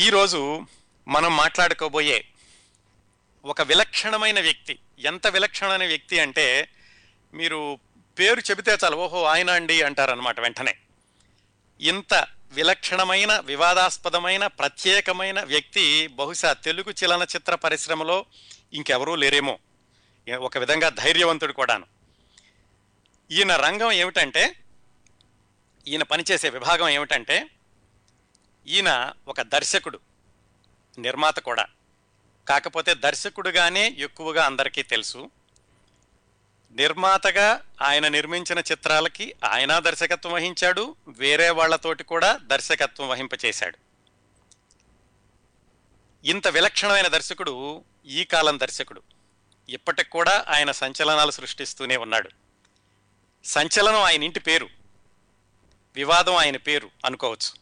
ఈరోజు మనం మాట్లాడుకోబోయే ఒక విలక్షణమైన వ్యక్తి. ఎంత విలక్షణమైన వ్యక్తి అంటే మీరు పేరు చెబితే చాలు ఓహో ఆయన అండి అంటారనమాట వెంటనే. ఇంత విలక్షణమైన వివాదాస్పదమైన ప్రత్యేకమైన వ్యక్తి బహుశా తెలుగు చలనచిత్ర పరిశ్రమలో ఇంకెవరూ లేరేమో. ఒక విధంగా ధైర్యవంతుడు కూడాను. ఈయన రంగం ఏమిటంటే ఈయన పనిచేసే విభాగం ఏమిటంటే ఈయన ఒక దర్శకుడు నిర్మాత కూడా. కాకపోతే దర్శకుడుగానే ఎక్కువగా అందరికీ తెలుసు. నిర్మాతగా ఆయన నిర్మించిన చిత్రాలకి ఆయన దర్శకత్వం వహించాడు వేరే వాళ్ళతోటి కూడా దర్శకత్వం వహింపచేశాడు. ఇంత విలక్షణమైన దర్శకుడు ఈ కాలం దర్శకుడు. ఇప్పటికి కూడా ఆయన సంచలనాలు సృష్టిస్తూనే ఉన్నాడు. సంచలనం ఆయన ఇంటి పేరు వివాదం ఆయన పేరు అనుకోవచ్చు.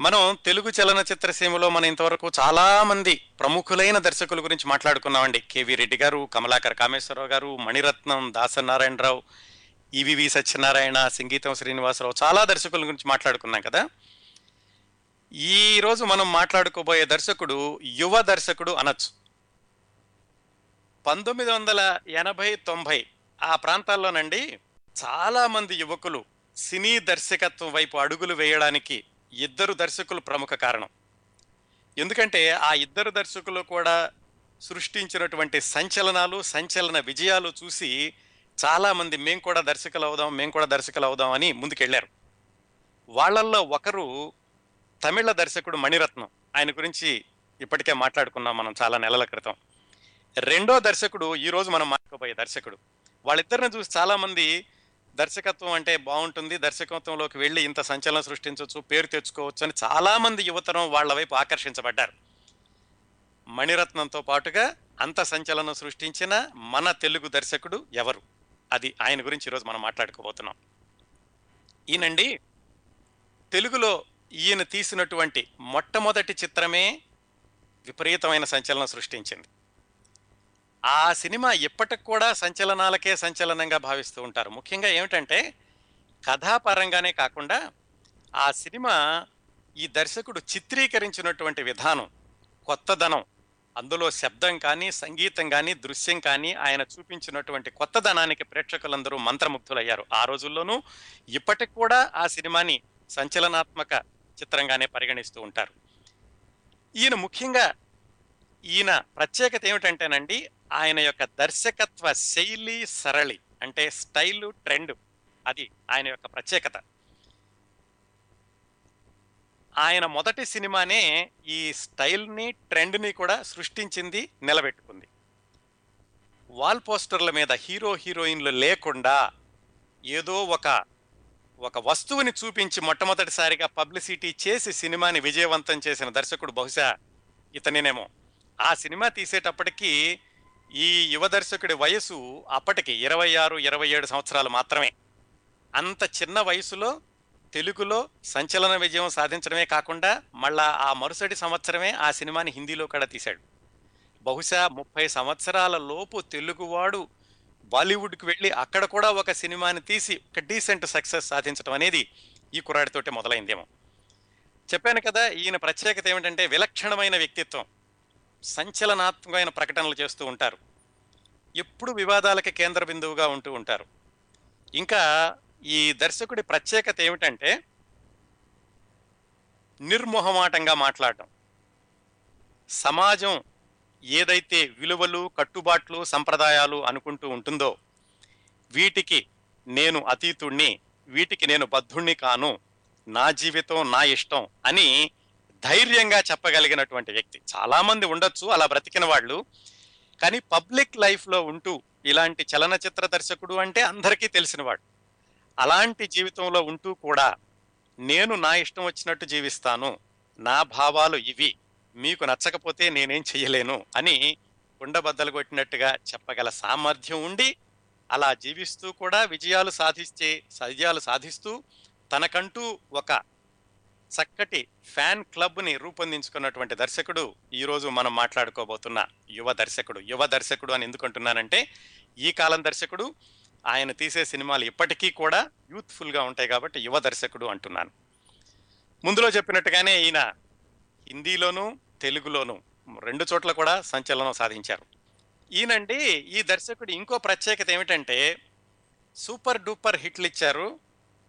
మనం తెలుగు చలనచిత్ర సీమలో మనం ఇంతవరకు చాలా మంది ప్రముఖులైన దర్శకుల గురించి మాట్లాడుకున్నామండి. కేవి రెడ్డి గారు కమలాకర్ కామేశ్వరరావు గారు మణిరత్నం దాసనారాయణరావు ఈవివి సత్యనారాయణ సంగీతం శ్రీనివాసరావు చాలా దర్శకుల గురించి మాట్లాడుకున్నాం కదా. ఈ రోజు మనం మాట్లాడుకోబోయే దర్శకుడు యువ దర్శకుడు అనొచ్చు. పంతొమ్మిది వందల ఎనభై తొంభై ఆ ప్రాంతాల్లోనండి చాలామంది యువకులు సినీ దర్శకత్వం వైపు అడుగులు వేయడానికి ఇద్దరు దర్శకులు ప్రముఖ కారణం. ఎందుకంటే ఆ ఇద్దరు దర్శకులు కూడా సృష్టించినటువంటి సంచలనాలు సంచలన విజయాలు చూసి చాలామంది మేము కూడా దర్శకులు అవుదాం మేము కూడా దర్శకులు అవుదాం అని ముందుకెళ్ళారు వాళ్ళల్లో ఒకరు తమిళ దర్శకుడు మణిరత్నం. ఆయన గురించి ఇప్పటికే మాట్లాడుకున్నాం మనం చాలా నెలల క్రితం. రెండో దర్శకుడు ఈరోజు మనం మాట్లాడుకోబోయే దర్శకుడు. వాళ్ళిద్దరిని చూసి చాలామంది దర్శకత్వం అంటే బాగుంటుంది. దర్శకత్వంలోకి వెళ్ళి ఇంత సంచలనం సృష్టించవచ్చు పేరు తెచ్చుకోవచ్చు అని చాలామంది యువతరం వాళ్ళ వైపు ఆకర్షించబడ్డారు. మణిరత్నంతో పాటుగా అంత సంచలనం సృష్టించిన మన తెలుగు దర్శకుడు ఎవరు? అది ఆయన గురించి ఈరోజు మనం మాట్లాడుకోబోతున్నాం. ఈయనండి తెలుగులో ఈయన తీసినటువంటి మొట్టమొదటి చిత్రమే విపరీతమైన సంచలనం సృష్టించింది. ఆ సినిమా ఇప్పటికి కూడా సంచలనాలకే సంచలనంగా భావిస్తూ ఉంటారు. ముఖ్యంగా ఏమిటంటే కథాపరంగానే కాకుండా ఆ సినిమా ఈ దర్శకుడు చిత్రీకరించినటువంటి విధానం కొత్తదనం అందులో శబ్దం కానీ సంగీతం కానీ దృశ్యం కానీ ఆయన చూపించినటువంటి కొత్తదనానికి ప్రేక్షకులందరూ మంత్రముగ్ధులయ్యారు. ఆ రోజుల్లోనూ ఇప్పటికి కూడా ఆ సినిమాని సంచలనాత్మక చిత్రంగానే పరిగణిస్తూ ఉంటారు. ఈయన ముఖ్యంగా ఈయన ప్రత్యేకత ఏమిటంటేనండి ఆయన యొక్క దర్శకత్వ శైలి సరళి అంటే స్టైల్ ట్రెండ్. అది ఆయన యొక్క ప్రత్యేకత. ఆయన మొదటి సినిమానే ఈ స్టైల్ని ట్రెండ్ని కూడా సృష్టించింది నిలబెట్టుకుంది. వాల్ పోస్టర్ల మీద హీరో హీరోయిన్లు లేకుండా ఏదో ఒక ఒక వస్తువుని చూపించి మొట్టమొదటిసారిగా పబ్లిసిటీ చేసి సినిమాని విజయవంతం చేసిన దర్శకుడు బహుశా ఇతనేనేమో. ఆ సినిమా తీసేటప్పటికీ ఈ యువ దర్శకుడి వయసు అప్పటికి ఇరవై ఆరు ఇరవై ఏడు సంవత్సరాలు మాత్రమే. అంత చిన్న వయసులో తెలుగులో సంచలన విజయం సాధించడమే కాకుండా మళ్ళా ఆ మరుసటి సంవత్సరమే ఆ సినిమాని హిందీలో కూడా తీశాడు. బహుశా ముప్పై సంవత్సరాల లోపు తెలుగువాడు బాలీవుడ్కి వెళ్ళి అక్కడ కూడా ఒక సినిమాని తీసి ఒక డీసెంట్ సక్సెస్ సాధించడం అనేది ఈ కుర్రాడితోటే మొదలైందేమో. చెప్పాను కదా ఈయన ప్రత్యేకత ఏమిటంటే విలక్షణమైన వ్యక్తిత్వం. సంచలనాత్మకమైన ప్రకటనలు చేస్తూ ఉంటారు. ఎప్పుడు వివాదాలకి కేంద్ర బిందువుగా ఉంటూ ఉంటారు. ఇంకా ఈ దర్శకుడి ప్రత్యేకత ఏమిటంటే నిర్మోహమాటంగా మాట్లాడటం. సమాజం ఏదైతే విలువలు కట్టుబాట్లు సంప్రదాయాలు అనుకుంటూ ఉంటుందో వీటికి నేను అతీతుణ్ణి వీటికి నేను బద్ధుణ్ణి కాను నా జీవితం నా ఇష్టం అని ధైర్యంగా చెప్పగలిగినటువంటి వ్యక్తి. చాలా మంది ఉండొచ్చు అలా బ్రతికిన వాళ్ళు. కానీ పబ్లిక్ లైఫ్లో ఉంటూ ఇలాంటి చలనచిత్ర దర్శకుడు అంటే అందరికీ తెలిసినవాడు అలాంటి జీవితంలో ఉంటూ కూడా నేను నా ఇష్టం వచ్చినట్టు జీవిస్తాను నా భావాలు ఇవి మీకు నచ్చకపోతే నేనేం చెయ్యలేను అని కుండబద్దలు కొట్టినట్టుగా చెప్పగల సామర్థ్యం ఉండి అలా జీవిస్తూ కూడా విజయాలు సాధిస్తే విజయాలు సాధిస్తూ తనకంటూ ఒక చక్కటి ఫ్యాన్ క్లబ్ని రూపొందించుకున్నటువంటి దర్శకుడు ఈరోజు మనం మాట్లాడుకోబోతున్న యువ దర్శకుడు. యువ దర్శకుడు అని ఎందుకు అంటున్నానంటే ఈ కాలం దర్శకుడు ఆయన తీసే సినిమాలు ఇప్పటికీ కూడా యూత్ఫుల్గా ఉంటాయి కాబట్టి యువ దర్శకుడు అంటున్నాను. ముందులో చెప్పినట్టుగానే ఈయన హిందీలోను తెలుగులోను రెండు చోట్ల కూడా సంచలనం సాధించారు. ఈయనండి ఈ దర్శకుడు ఇంకో ప్రత్యేకత ఏమిటంటే సూపర్ డూపర్ హిట్లు ఇచ్చారు.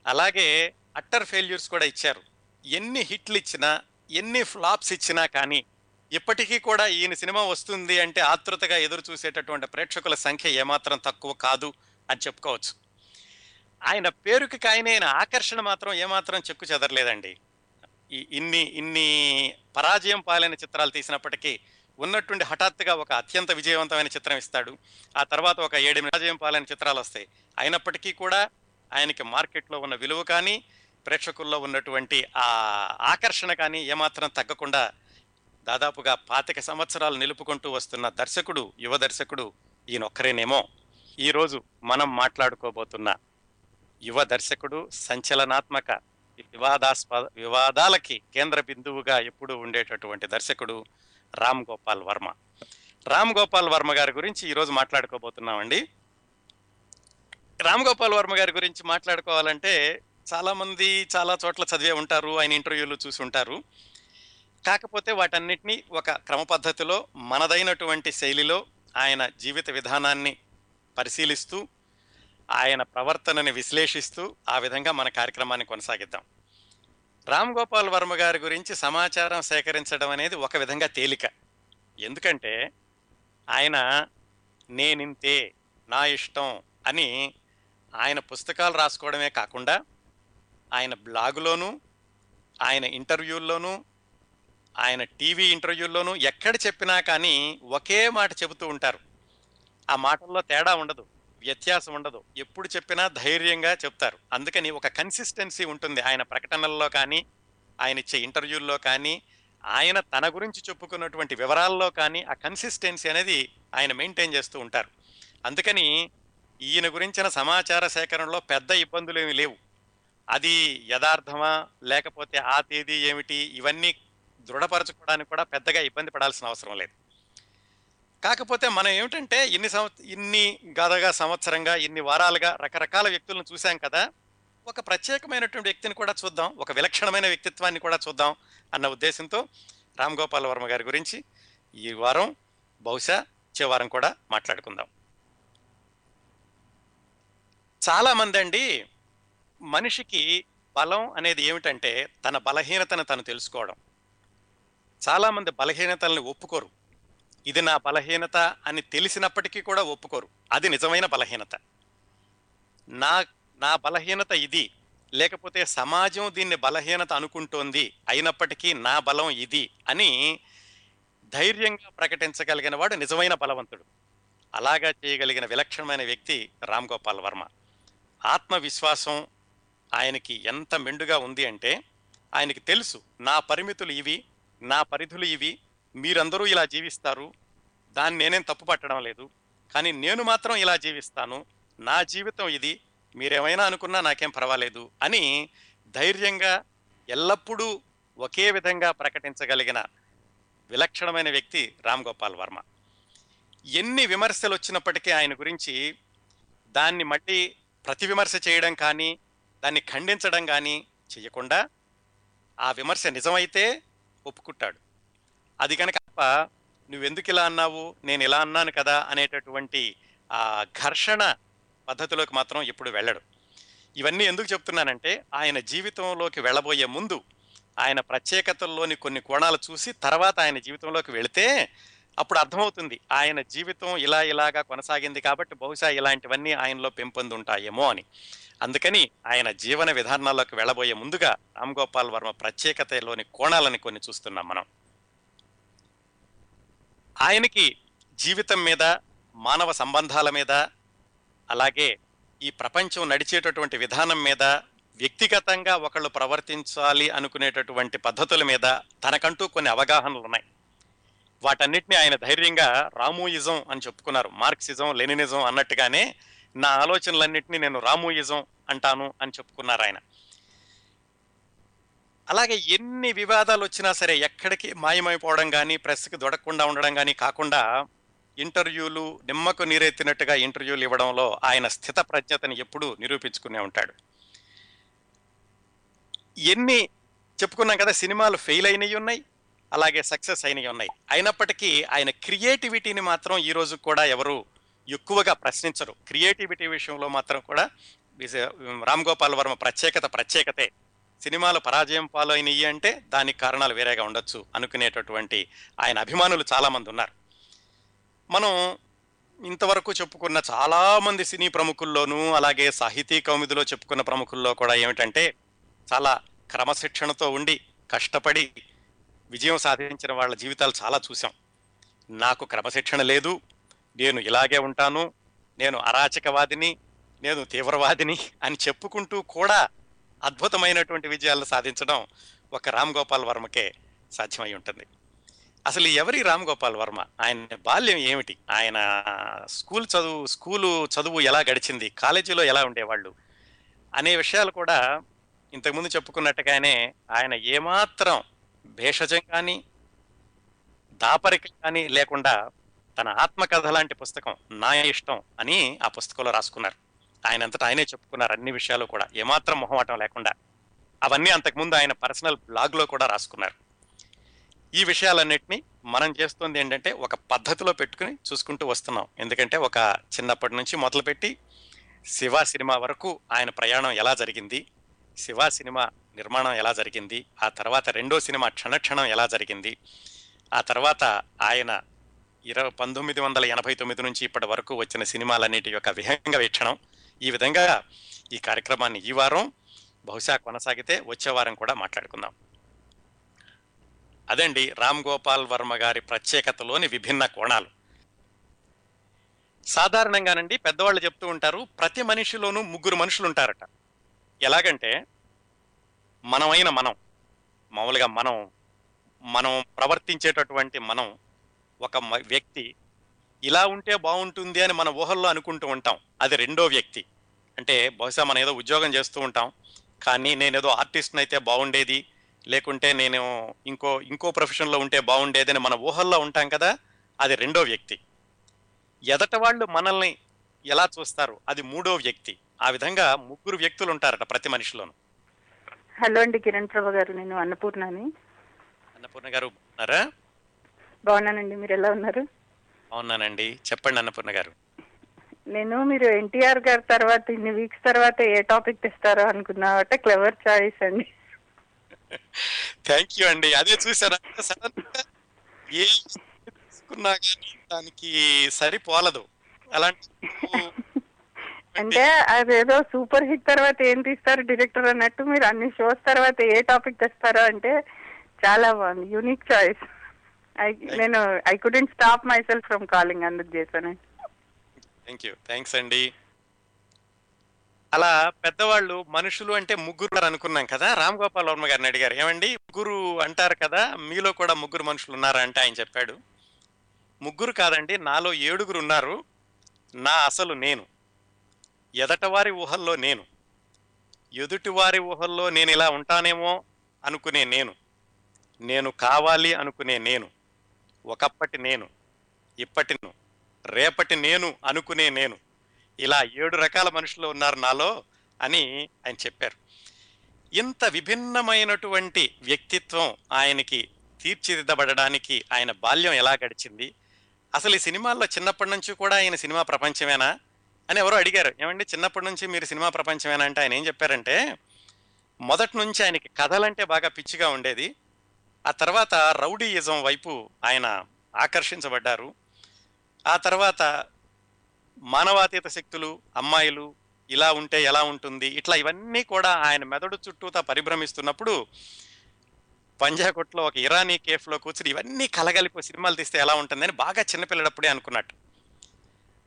అలాగే అట్టర్ ఫెయిల్యూర్స్ కూడా ఇచ్చారు. ఎన్ని హిట్లు ఇచ్చినా ఎన్ని ఫ్లాప్స్ ఇచ్చినా కానీ ఇప్పటికీ కూడా ఈయన సినిమా వస్తుంది అంటే ఆతృతగా ఎదురు చూసేటటువంటి ప్రేక్షకుల సంఖ్య ఏమాత్రం తక్కువ కాదు అని చెప్పుకోవచ్చు. ఆయన పేరుకి కాయనైన ఆకర్షణ మాత్రం ఏమాత్రం చెక్కు చెదరలేదండి. ఈ ఇన్ని ఇన్ని పరాజయం పాలైన చిత్రాలు తీసినప్పటికీ ఉన్నట్టుండి హఠాత్తుగా ఒక అత్యంత విజయవంతమైన చిత్రం ఇస్తాడు. ఆ తర్వాత ఒక ఏడు పరాజయం పాలైన చిత్రాలు వస్తాయి. అయినప్పటికీ కూడా ఆయనకి మార్కెట్లో ఉన్న విలువ కానీ ప్రేక్షకుల్లో ఉన్నటువంటి ఆ ఆకర్షణ కానీ ఏమాత్రం తగ్గకుండా దాదాపుగా పాతిక సంవత్సరాలు నిలుపుకుంటూ వస్తున్న దర్శకుడు యువ దర్శకుడు ఈయనొక్కరేనేమో. ఈరోజు మనం మాట్లాడుకోబోతున్న యువ దర్శకుడు సంచలనాత్మక వివాదాస్పద వివాదాలకి కేంద్ర బిందువుగా ఎప్పుడూ ఉండేటటువంటి దర్శకుడు రామ్ గోపాల్ వర్మ. రామ్ గోపాల్ వర్మ గారి గురించి ఈరోజు మాట్లాడుకోబోతున్నామండి. రామ్ గోపాల్ వర్మ గారి గురించి మాట్లాడుకోవాలంటే చాలా మంది చాలా చోట్ల చదివే ఉంటారు ఆయన ఇంటర్వ్యూలు చూసి ఉంటారు. కాకపోతే వాటన్నిటినీ ఒక క్రమ పద్ధతిలో మనదైనటువంటి శైలిలో ఆయన జీవిత విధానాన్ని పరిశీలిస్తూ ఆయన ప్రవర్తనని విశ్లేషిస్తూ ఆ విధంగా మన కార్యక్రమాన్ని కొనసాగిద్దాం. రామ్ గోపాల్ వర్మ గారి గురించి సమాచారం సేకరించడం అనేది ఒక విధంగా తేలిక. ఎందుకంటే ఆయన నేనింతే నా ఇష్టం అని ఆయన పుస్తకాలు రాసుకోవడమే కాకుండా ఆయన బ్లాగులోనూ ఆయన ఇంటర్వ్యూల్లోనూ ఆయన టీవీ ఇంటర్వ్యూల్లోనూ ఎక్కడ చెప్పినా కానీ ఒకే మాట చెబుతూ ఉంటారు. ఆ మాటల్లో తేడా ఉండదు వ్యత్యాసం ఉండదు. ఎప్పుడు చెప్పినా ధైర్యంగా చెప్తారు. అందుకని ఒక కన్సిస్టెన్సీ ఉంటుంది ఆయన ప్రకటనల్లో కానీ ఆయన ఇచ్చే ఇంటర్వ్యూల్లో కానీ ఆయన తన గురించి చెప్పుకున్నటువంటి వివరాల్లో కానీ ఆ కన్సిస్టెన్సీ అనేది ఆయన మెయింటైన్ చేస్తూ ఉంటారు. అందుకని ఈయన గురించిన సమాచార సేకరణలో పెద్ద ఇబ్బందులు ఏమి లేవు. అది యథార్థమా? లేకపోతే ఆ తేదీ ఏమిటి? ఇవన్నీ దృఢపరచుకోవడానికి కూడా పెద్దగా ఇబ్బంది పడాల్సిన అవసరం లేదు. కాకపోతే మనం ఏమిటంటే ఇన్ని సంవ ఇన్ని గదగా సంవత్సరంగా ఇన్ని వారాలుగా రకరకాల వ్యక్తులను చూశాం కదా? ఒక ప్రత్యేకమైనటువంటి వ్యక్తిని కూడా చూద్దాం ఒక విలక్షణమైన వ్యక్తిత్వాన్ని కూడా చూద్దాం అన్న ఉద్దేశంతో రామ్ గోపాల్ వర్మ గారి గురించి ఈ వారం బహుశా వచ్చే వారం కూడా మాట్లాడుకుందాం. చాలామంది అండి మనిషికి బలం అనేది ఏమిటంటే తన బలహీనతను తను తెలుసుకోవడం. చాలామంది బలహీనతల్ని ఒప్పుకోరు. ఇది నా బలహీనత అని తెలిసినప్పటికీ కూడా ఒప్పుకోరు. అది నిజమైన బలహీనత. నా నా బలహీనత ఇది. లేకపోతే సమాజం దీన్ని బలహీనత అనుకుంటోంది. అయినప్పటికీ నా బలం ఇది అని ధైర్యంగా ప్రకటించగలిగిన వాడు నిజమైన బలవంతుడు. అలాగా చేయగలిగిన విలక్షణమైన వ్యక్తి రామ్ గోపాల్ వర్మ. ఆత్మవిశ్వాసం ఆయనకి ఎంత మెండుగా ఉంది అంటే ఆయనకి తెలుసు నా పరిమితులు ఇవి నా పరిధులు ఇవి మీరందరూ ఇలా జీవిస్తారు దాన్ని నేనేం తప్పు పట్టడం లేదు కానీ నేను మాత్రం ఇలా జీవిస్తాను నా జీవితం ఇది మీరేమైనా అనుకున్నా నాకేం పర్వాలేదు అని ధైర్యంగా ఎల్లప్పుడూ ఒకే విధంగా ప్రకటించగలిగిన విలక్షణమైన వ్యక్తి రామ్ గోపాల్ వర్మ. ఎన్ని విమర్శలు వచ్చినప్పటికీ ఆయన గురించి దాన్ని మళ్ళీ ప్రతి విమర్శ చేయడం కానీ దాన్ని ఖండించడం కానీ చేయకుండా ఆ విమర్శ నిజమైతే ఒప్పుకుంటాడు. అది కనుక నువ్వెందుకు ఇలా అన్నావు నేను ఇలా అన్నాను కదా అనేటటువంటి ఆ ఘర్షణ పద్ధతిలోకి మాత్రం ఎప్పుడు వెళ్ళడు. ఇవన్నీ ఎందుకు చెప్తున్నానంటే ఆయన జీవితంలోకి వెళ్ళబోయే ముందు ఆయన ప్రత్యేకతల్లోని కొన్ని కోణాలు చూసి తర్వాత ఆయన జీవితంలోకి వెళితే అప్పుడు అర్థమవుతుంది ఆయన జీవితం ఇలా ఇలాగా కొనసాగింది కాబట్టి బహుశా ఇలాంటివన్నీ ఆయనలో పెంపొందుంటాయేమో అని. అందుకని ఆయన జీవన విధానాల్లోకి వెళ్ళబోయే ముందుగా రామ్ గోపాల్ వర్మ ప్రత్యేకతలోని కోణాలని కొన్ని చూస్తున్నాం మనం. ఆయనకి జీవితం మీద మానవ సంబంధాల మీద అలాగే ఈ ప్రపంచం నడిచేటటువంటి విధానం మీద వ్యక్తిగతంగా ఒకళ్ళు ప్రవర్తించాలి అనుకునేటటువంటి పద్ధతుల మీద తనకంటూ కొన్ని అవగాహనలు ఉన్నాయి. వాటన్నిటిని ఆయన ధైర్యంగా రామూయిజం అని చెప్పుకున్నారు. మార్క్సిజం లెనినిజం అన్నట్టుగానే నా ఆలోచనలన్నింటినీ నేను రామోయిజం అంటాను అని చెప్పుకున్నారు ఆయన. అలాగే ఎన్ని వివాదాలు వచ్చినా సరే ఎక్కడికి మాయమైపోవడం కానీ ప్రెస్కి దొడకకుండా ఉండడం కానీ కాకుండా ఇంటర్వ్యూలు నిమ్మకు నీరెత్తినట్టుగా ఇంటర్వ్యూలు ఇవ్వడంలో ఆయన స్థిత ప్రజ్ఞతని ఎప్పుడూ నిరూపించుకునే ఉంటాడు. ఎన్ని చెప్పుకున్నాం కదా సినిమాలు ఫెయిల్ అయినవి ఉన్నాయి అలాగే సక్సెస్ అయినవి ఉన్నాయి. అయినప్పటికీ ఆయన క్రియేటివిటీని మాత్రం ఈరోజు కూడా ఎవరు ఎక్కువగా ప్రశ్నించరు. క్రియేటివిటీ విషయంలో మాత్రం కూడా రామ్ గోపాల్ వర్మ ప్రత్యేకత ప్రత్యేకతే. సినిమాలు పరాజయం పాలు అయినవి అంటే దానికి కారణాలు వేరేగా ఉండొచ్చు అనుకునేటటువంటి ఆయన అభిమానులు చాలామంది ఉన్నారు. మనం ఇంతవరకు చెప్పుకున్న చాలామంది సినీ ప్రముఖుల్లోనూ అలాగే సాహితీ కౌమిదిలో చెప్పుకున్న ప్రముఖుల్లో కూడా ఏమిటంటే చాలా క్రమశిక్షణతో ఉండి కష్టపడి విజయం సాధించిన వాళ్ళ జీవితాలు చాలా చూసాం నాకు క్రమశిక్షణ లేదు నేను ఇలాగే ఉంటాను నేను అరాచకవాదిని నేను తీవ్రవాదిని అని చెప్పుకుంటూ కూడా అద్భుతమైనటువంటి విజయాలను సాధించడం ఒక రామ్ గోపాల్ వర్మకే సాధ్యమై ఉంటుంది. అసలు ఎవరి రామ్ గోపాల్ వర్మ? ఆయన బాల్యం ఏమిటి? ఆయన స్కూల్ చదువు స్కూలు చదువు ఎలా గడిచింది? కాలేజీలో ఎలా ఉండేవాళ్ళు? అనే విషయాలు కూడా ఇంతకుముందు చెప్పుకున్నట్టుగానే ఆయన ఏమాత్రం భేషజం కానీ దాపరికం కానీ లేకుండా తన ఆత్మకథ లాంటి పుస్తకం నా ఇష్టం అని ఆ పుస్తకంలో రాసుకున్నారు. ఆయన అంతటా ఆయనే చెప్పుకున్నారు అన్ని విషయాలు కూడా. ఏమాత్రం మొహమాటం లేకుండా. అవన్నీ అంతకుముందు ఆయన పర్సనల్ బ్లాగ్లో కూడా రాసుకున్నారు. ఈ విషయాలన్నింటినీ మనం చేస్తుంది ఏంటంటే ఒక పద్ధతిలో పెట్టుకుని చూసుకుంటూ వస్తున్నాం. ఎందుకంటే ఒక చిన్నప్పటి నుంచి మొదలుపెట్టి శివ సినిమా వరకు ఆయన ప్రయాణం ఎలా జరిగింది శివ సినిమా నిర్మాణం ఎలా జరిగింది ఆ తర్వాత రెండో సినిమా క్షణక్షణం ఎలా జరిగింది ఆ తర్వాత ఆయన ఇరవై పంతొమ్మిది వందల ఎనభై తొమ్మిది నుంచి ఇప్పటి వరకు వచ్చిన సినిమాలన్నిటి యొక్క విహంగ వీక్షణం. ఈ విధంగా ఈ కార్యక్రమాన్ని ఈ వారం బహుశా కొనసాగితే వచ్చే వారం కూడా మాట్లాడుకుందాం. అదండి రామ్ గోపాల్ వర్మ గారి ప్రత్యేకతలోని విభిన్న కోణాలు. సాధారణంగానండి పెద్దవాళ్ళు చెప్తూ ఉంటారు ప్రతి మనిషిలోనూ ముగ్గురు మనుషులు ఉంటారట ఎలాగంటే మనమైన మనం మామూలుగా మనం మనం ప్రవర్తించేటటువంటి మనం ఒక వ్యక్తి ఇలా ఉంటే బాగుంటుంది అని మన ఊహల్లో అనుకుంటూ ఉంటాం. అది రెండో వ్యక్తి. అంటే బహుశా మనం ఏదో ఉద్యోగం చేస్తూ ఉంటాం. కానీ నేను ఏదో ఆర్టిస్ట్ని అయితే బాగుండేది. లేకుంటే నేను ఇంకో ఇంకో ప్రొఫెషన్లో ఉంటే బాగుండేది అని మన ఊహల్లో ఉంటాం కదా అది రెండో వ్యక్తి. ఎదట వాళ్ళు మనల్ని ఎలా చూస్తారు? అది మూడో వ్యక్తి. ఆ విధంగా ముగ్గురు వ్యక్తులు ఉంటారట ప్రతి మనిషిలోను. హలో అండి కిరణ్ ప్రభ గారు నేను అన్నపూర్ణని. అన్నపూర్ణ గారు ఉన్నారా? బాగున్నానండి. మీరు ఎలా ఉన్నారు? అవునానండి చెప్పండి అన్నపూర్ణ గారు. నేను మీరు ఎన్టీఆర్ గారి తర్వాత ఇన్ని వీక్స్ తర్వాత ఏ టాపిక్ తెస్తారో అనుకున్నా అంటే క్లెవర్ చాయిస్ అండి. థ్యాంక్ యూ అండి. అదే చూసారా సడన్గా ఏ తీసుకున్నా కానీ దానికి సరిపోలదు. అలాంటి అంటే అదేదో సూపర్ హిట్ తర్వాత ఏం తీస్తారు డైరెక్టర్ అన్నట్టు మీరు అన్ని షోస్ తర్వాత ఏ టాపిక్ తెస్తారో అంటే చాలా బాగుంది. Unique choice. నేను I couldn't stop myself from calling అందుకు చేశాను థ్యాంక్ యూ థ్యాంక్స్ అండి అలా పెద్దవాళ్ళు మనుషులు అంటే ముగ్గురు అనుకున్నాం కదా రామ్ గోపాల్ వర్మ గారిని అడిగారు. ఏమండి? ముగ్గురు అంటారు కదా మీలో కూడా ముగ్గురు మనుషులు ఉన్నారా అంటే ఆయన చెప్పాడు. ముగ్గురు కాదండి నాలో ఏడుగురు ఉన్నారు. నా అసలు నేను. ఎదటవారి ఊహల్లో నేను. ఎదుటివారి ఊహల్లో నేను ఇలా ఉంటానేమో అనుకునే నేను. నేను కావాలి అనుకునే నేను. ఒకప్పటి నేను ఇప్పటి నేను రేపటి నేను అనుకునే నేను. ఇలా ఏడు రకాల మనుషులు ఉన్నారు నాలో అని ఆయన చెప్పారు. ఇంత విభిన్నమైనటువంటి వ్యక్తిత్వం ఆయనకి తీర్చిదిద్దబడడానికి ఆయన బాల్యం ఎలా గడిచింది? అసలు ఈ సినిమాల్లో చిన్నప్పటి నుంచి కూడా ఆయన సినిమా ప్రపంచమేనా? అని ఎవరో అడిగారు. ఏమండి చిన్నప్పటి నుంచి మీరు సినిమా ప్రపంచమేనా అంటే ఆయన ఏం చెప్పారంటే మొదటి నుంచి ఆయనకి కథలంటే బాగా పిచ్చిగా ఉండేది. ఆ తర్వాత రౌడీయిజం వైపు ఆయన ఆకర్షించబడ్డారు. ఆ తర్వాత మానవాతీత శక్తులు అమ్మాయిలు ఇలా ఉంటే ఎలా ఉంటుంది ఇట్లా ఇవన్నీ కూడా ఆయన మెదడు చుట్టూతా పరిభ్రమిస్తున్నప్పుడు పంజాకొట్లో ఒక ఇరానీ కేఫ్లో కూర్చుని ఇవన్నీ కలగలిపి సినిమాలు తీస్తే ఎలా ఉంటుందని బాగా చిన్నపిల్లడప్పుడే అనుకున్నట్టు.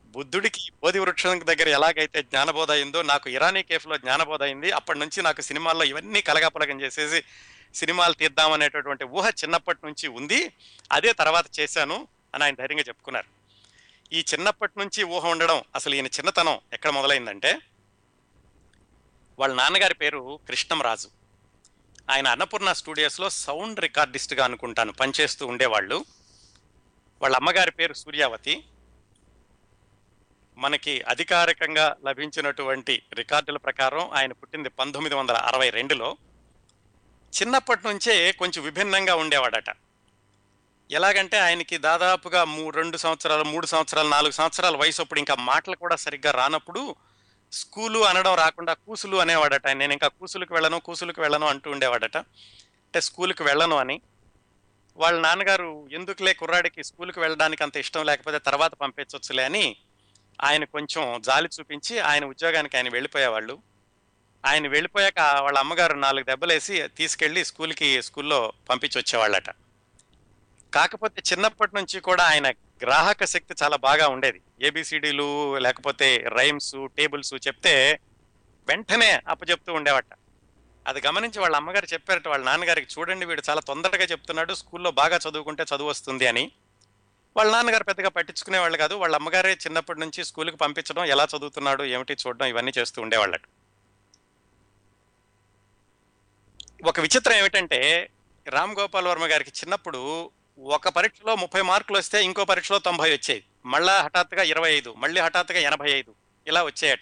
బుద్ధుడికి బోధి వృక్షం దగ్గర ఎలాగైతే జ్ఞానబోధ అయిందో నాకు ఇరానీ కేఫ్లో జ్ఞానబోధ అయింది అప్పటి నుంచి నాకు సినిమాల్లో ఇవన్నీ కలగాపలగం చేసేసి సినిమాలు తీద్దామనేటటువంటి ఊహ చిన్నప్పటి నుంచి ఉంది. అదే తర్వాత చేశాను అని ఆయన ధైర్యంగా చెప్పుకున్నారు. ఈ చిన్నప్పటి నుంచి ఊహ ఉండడం అసలు ఈయన చిన్నతనం ఎక్కడ మొదలైందంటే వాళ్ళ నాన్నగారి పేరు కృష్ణంరాజు. ఆయన అన్నపూర్ణ స్టూడియోస్లో సౌండ్ రికార్డిస్ట్గా అనుకుంటాను పనిచేస్తూ ఉండేవాళ్ళు. వాళ్ళ అమ్మగారి పేరు సూర్యావతి. మనకి అధికారికంగా లభించినటువంటి రికార్డుల ప్రకారం ఆయన పుట్టింది పంతొమ్మిది వందల అరవై రెండులో. చిన్నప్పటి నుంచే కొంచెం విభిన్నంగా ఉండేవాడట. ఎలాగంటే ఆయనకి దాదాపుగా మూ రెండు సంవత్సరాలు మూడు సంవత్సరాలు నాలుగు సంవత్సరాల వయసు అప్పుడు ఇంకా మాటలు కూడా సరిగ్గా రానప్పుడు స్కూలు అనడం రాకుండా కూసులు అనేవాడట. ఆయన. నేను ఇంకా కూసులకు వెళ్ళను కూసులకు వెళ్ళను అంటూ ఉండేవాడట. అంటే స్కూల్కి వెళ్ళను అని. వాళ్ళ నాన్నగారు ఎందుకులే కుర్రాడికి స్కూల్కి వెళ్ళడానికి అంత ఇష్టం లేకపోతే తర్వాత పంపించవచ్చులే అని ఆయన కొంచెం జాలి చూపించి ఆయన ఉద్యోగానికి ఆయన వెళ్ళిపోయేవాళ్ళు. ఆయన వెళ్ళిపోయాక వాళ్ళ అమ్మగారు నాలుగు దెబ్బలేసి తీసుకెళ్ళి స్కూల్కి స్కూల్లో పంపించి వచ్చేవాళ్ళట కాకపోతే చిన్నప్పటి నుంచి కూడా ఆయన గ్రాహక శక్తి చాలా బాగా ఉండేది. ఏబిసిడీలు లేకపోతే రైమ్స్ టేబుల్స్ చెప్తే వెంటనే అప్పచెప్తూ ఉండేవట. అది గమనించి వాళ్ళ అమ్మగారు చెప్పారట వాళ్ళ నాన్నగారికి చూడండి వీడు చాలా తొందరగా చెప్తున్నాడు స్కూల్లో బాగా చదువుకుంటే చదువు వస్తుంది అని. వాళ్ళ నాన్నగారు పెద్దగా పట్టించుకునేవాళ్ళు కాదు వాళ్ళ అమ్మగారే చిన్నప్పటి నుంచి స్కూల్కి పంపించడం ఎలా చదువుతున్నాడు ఏమిటి చూడడం ఇవన్నీ చేస్తూ ఉండేవాళ్ళట. ఒక విచిత్రం ఏమిటంటే రామ్ గోపాల్ వర్మ గారికి చిన్నప్పుడు ఒక పరీక్షలో ముప్పై మార్కులు వస్తే ఇంకో పరీక్షలో తొంభై వచ్చేది. మళ్ళా హఠాత్తుగా ఇరవై ఐదు మళ్ళీ హఠాత్తుగా ఎనభై ఐదు ఇలా వచ్చాయట.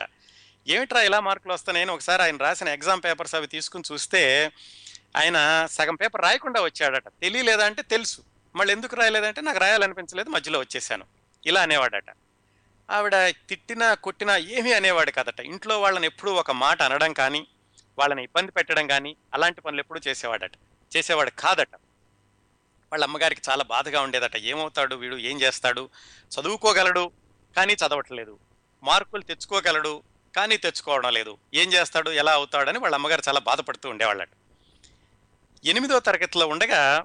ఏమిట్రా ఇలా మార్కులు వస్తున్నాయని ఒకసారి ఆయన రాసిన ఎగ్జామ్ పేపర్స్ అవి తీసుకుని చూస్తే ఆయన సగం పేపర్ రాయకుండా వచ్చాడట. తెలియలేదా అంటే తెలుసు. మళ్ళీ ఎందుకు రాయలేదంటే నాకు రాయాలనిపించలేదు మధ్యలో వచ్చేసాను. ఇలా అనేవాడట. ఆవిడ తిట్టినా కొట్టినా ఏమీ అనేవాడు కదట. ఇంట్లో వాళ్ళని ఎప్పుడూ ఒక మాట అనడం కానీ వాళ్ళని ఇబ్బంది పెట్టడం కానీ అలాంటి పనులు ఎప్పుడూ చేసేవాడట. చేసేవాడు కాదట. వాళ్ళ అమ్మగారికి చాలా బాధగా ఉండేదట. ఏమవుతాడు? వీడు ఏం చేస్తాడు? చదువుకోగలడు కానీ చదవట్లేదు. మార్కులు తెచ్చుకోగలడు కానీ తెచ్చుకోవడం లేదు. ఏం చేస్తాడు? ఎలా అవుతాడని వాళ్ళ అమ్మగారు చాలా బాధపడుతూ ఉండేవాళ్ళట. ఎనిమిదో తరగతిలో ఉండగా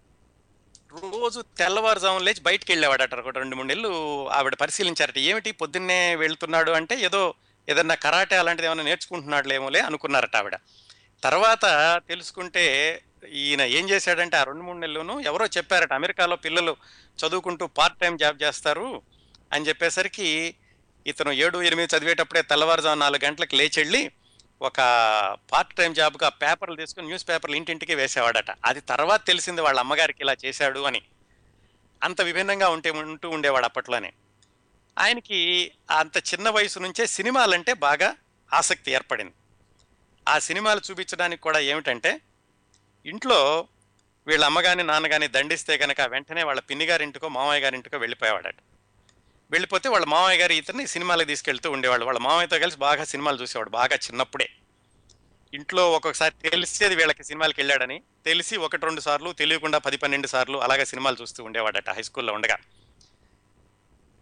రోజు తెల్లవారుజాము లేచి బయటికి వెళ్ళేవాడట. ఒక రెండు మూడు నెలలు ఆవిడ పరిశీలించారట. ఏమిటి? పొద్దున్నే వెళ్తున్నాడు అంటే ఏదో ఏదన్నా కరాటే అలాంటిది ఏమైనా నేర్చుకుంటున్నాడులేమోలే అనుకున్నారట ఆవిడ. తర్వాత తెలుసుకుంటే ఈయన ఏం చేశాడంటే ఆ రెండు మూడు నెలలోనూ ఎవరో చెప్పారట అమెరికాలో పిల్లలు చదువుకుంటూ పార్ట్ టైం జాబ్ చేస్తారు అని చెప్పేసరికి ఇతను ఏడు ఎనిమిది చదివేటప్పుడే తెల్లవారుజాము నాలుగు గంటలకు లేచి వెళ్ళి ఒక పార్ట్ టైం జాబ్గా పేపర్లు తీసుకుని న్యూస్ పేపర్లు ఇంటింటికి వేసేవాడట. అది తర్వాత తెలిసింది వాళ్ళ అమ్మగారికి ఇలా చేశాడు అని. అంత విభిన్నంగా ఉంటే ఉంటూ ఉండేవాడు అప్పట్లోనే. ఆయనకి అంత చిన్న వయసు నుంచే సినిమాలంటే బాగా ఆసక్తి ఏర్పడింది. ఆ సినిమాలు చూపించడానికి కూడా ఏమిటంటే ఇంట్లో వీళ్ళ అమ్మగాని నాన్నగాని దండిస్తే కనుక వెంటనే వాళ్ళ పిన్ని గారింటికో మామయ్య గారింటికో వెళ్ళిపోయేవాడట. వెళ్ళిపోతే వాళ్ళ మామయ్య గారి ఇతన్ని సినిమాలకు తీసుకెళ్తూ ఉండేవాళ్ళు. వాళ్ళ మామయ్యతో కలిసి బాగా సినిమాలు చూసేవాడు బాగా చిన్నప్పుడే. ఇంట్లో ఒక్కొక్కసారి తెలిసేది వీళ్ళకి సినిమాలకు వెళ్ళాడని తెలిసి ఒకటి రెండు సార్లు తెలియకుండా పది పన్నెండు సార్లు అలాగే సినిమాలు చూస్తూ ఉండేవాడట హై స్కూల్లో ఉండగా.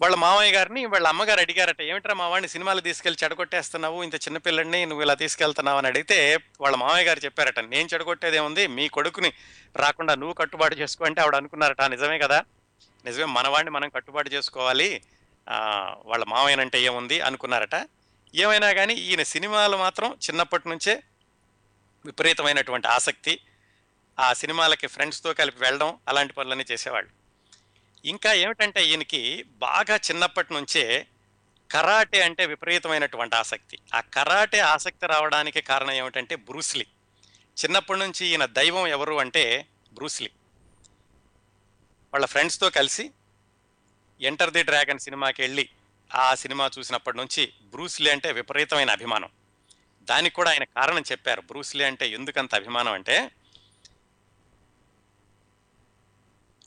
వాళ్ళ మామయ్య గారిని వాళ్ళ అమ్మగారు అడిగారట ఏమిట్రా మా వాడిని సినిమాలు తీసుకెళ్ళి చెడగొట్టేస్తున్నావు? ఇంత చిన్నపిల్లడిని నువ్వు ఇలా తీసుకెళ్తున్నావు? అని అడిగితే వాళ్ళ మామయ్య గారు చెప్పారట నేను చెడగొట్టేదేముంది మీ కొడుకుని రాకుండా నువ్వు కట్టుబాటు చేసుకో అంటే ఆవిడ అనుకున్నారట. నిజమే కదా? నిజమే మనవాడిని మనం కట్టుబాటు చేసుకోవాలి. వాళ్ళ మామయ్యనంటే ఏముంది? అనుకున్నారట. ఏమైనా కానీ ఈయన సినిమాలు మాత్రం చిన్నప్పటి నుంచే విపరీతమైనటువంటి ఆసక్తి. ఆ సినిమాలకి ఫ్రెండ్స్తో కలిపి వెళ్ళడం అలాంటి పనులన్నీ చేసేవాళ్ళు. ఇంకా ఏమిటంటే ఈయనకి బాగా చిన్నప్పటి నుంచే కరాటే అంటే విపరీతమైనటువంటి ఆసక్తి. ఆ కరాటే ఆసక్తి రావడానికి కారణం ఏమిటంటే బ్రూస్లీ చిన్నప్పటి నుంచి ఈయన దైవం ఎవరు అంటే బ్రూస్లీ వాళ్ళ ఫ్రెండ్స్తో కలిసి ఎంటర్ ది డ్రాగన్ సినిమాకి వెళ్ళి ఆ సినిమా చూసినప్పటి నుంచి బ్రూస్లీ అంటే విపరీతమైన అభిమానం. దానికి కూడా ఆయన కారణం చెప్పారు. బ్రూస్లీ అంటే ఎందుకంత అభిమానం అంటే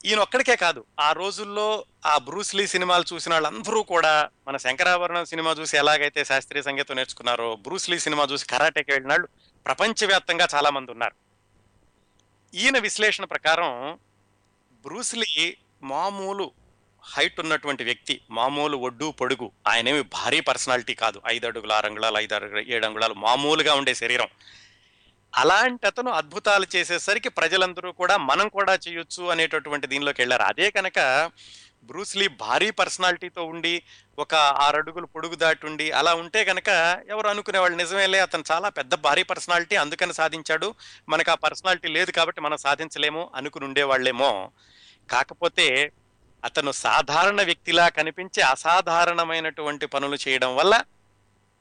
ఈయన ఒక్కడికే కాదు. ఆ రోజుల్లో ఆ బ్రూస్లీ సినిమాలు చూసిన వాళ్ళందరూ కూడా మన శంకరాభరణం సినిమా చూసి ఎలాగైతే శాస్త్రీయ సంగీతం నేర్చుకున్నారో బ్రూస్లీ సినిమా చూసి కరాటేకి వెళ్ళిన వాళ్ళు ప్రపంచవ్యాప్తంగా చాలా మంది ఉన్నారు. ఈయన విశ్లేషణ ప్రకారం బ్రూస్లీ మామూలు హైట్ ఉన్నటువంటి వ్యక్తి మామూలు ఒడ్డు పొడుగు ఆయనేమి భారీ పర్సనాలిటీ కాదు. ఐదు అడుగుల ఆరు అంగుళాలు ఐదు అడుగుల ఏడు అంగుళాలు మామూలుగా ఉండే శరీరం. అలాంటి అతను అద్భుతాలు చేసేసరికి ప్రజలందరూ కూడా మనం కూడా చేయొచ్చు అనేటటువంటి దీనిలోకి వెళ్ళారు. అదే కనుక బ్రూస్లీ భారీ పర్సనాలిటీతో ఉండి ఒక ఆరు అడుగులు పొడుగు దాటుండి అలా ఉంటే కనుక ఎవరు అనుకునేవాళ్ళు నిజమేలే అతను చాలా పెద్ద భారీ పర్సనాలిటీ అందుకని సాధించాడు. మనకు ఆ పర్సనాలిటీ లేదు కాబట్టి మనం సాధించలేము అనుకుని ఉండేవాళ్ళేమో. కాకపోతే అతను సాధారణ వ్యక్తిలా కనిపించి అసాధారణమైనటువంటి పనులు చేయడం వల్ల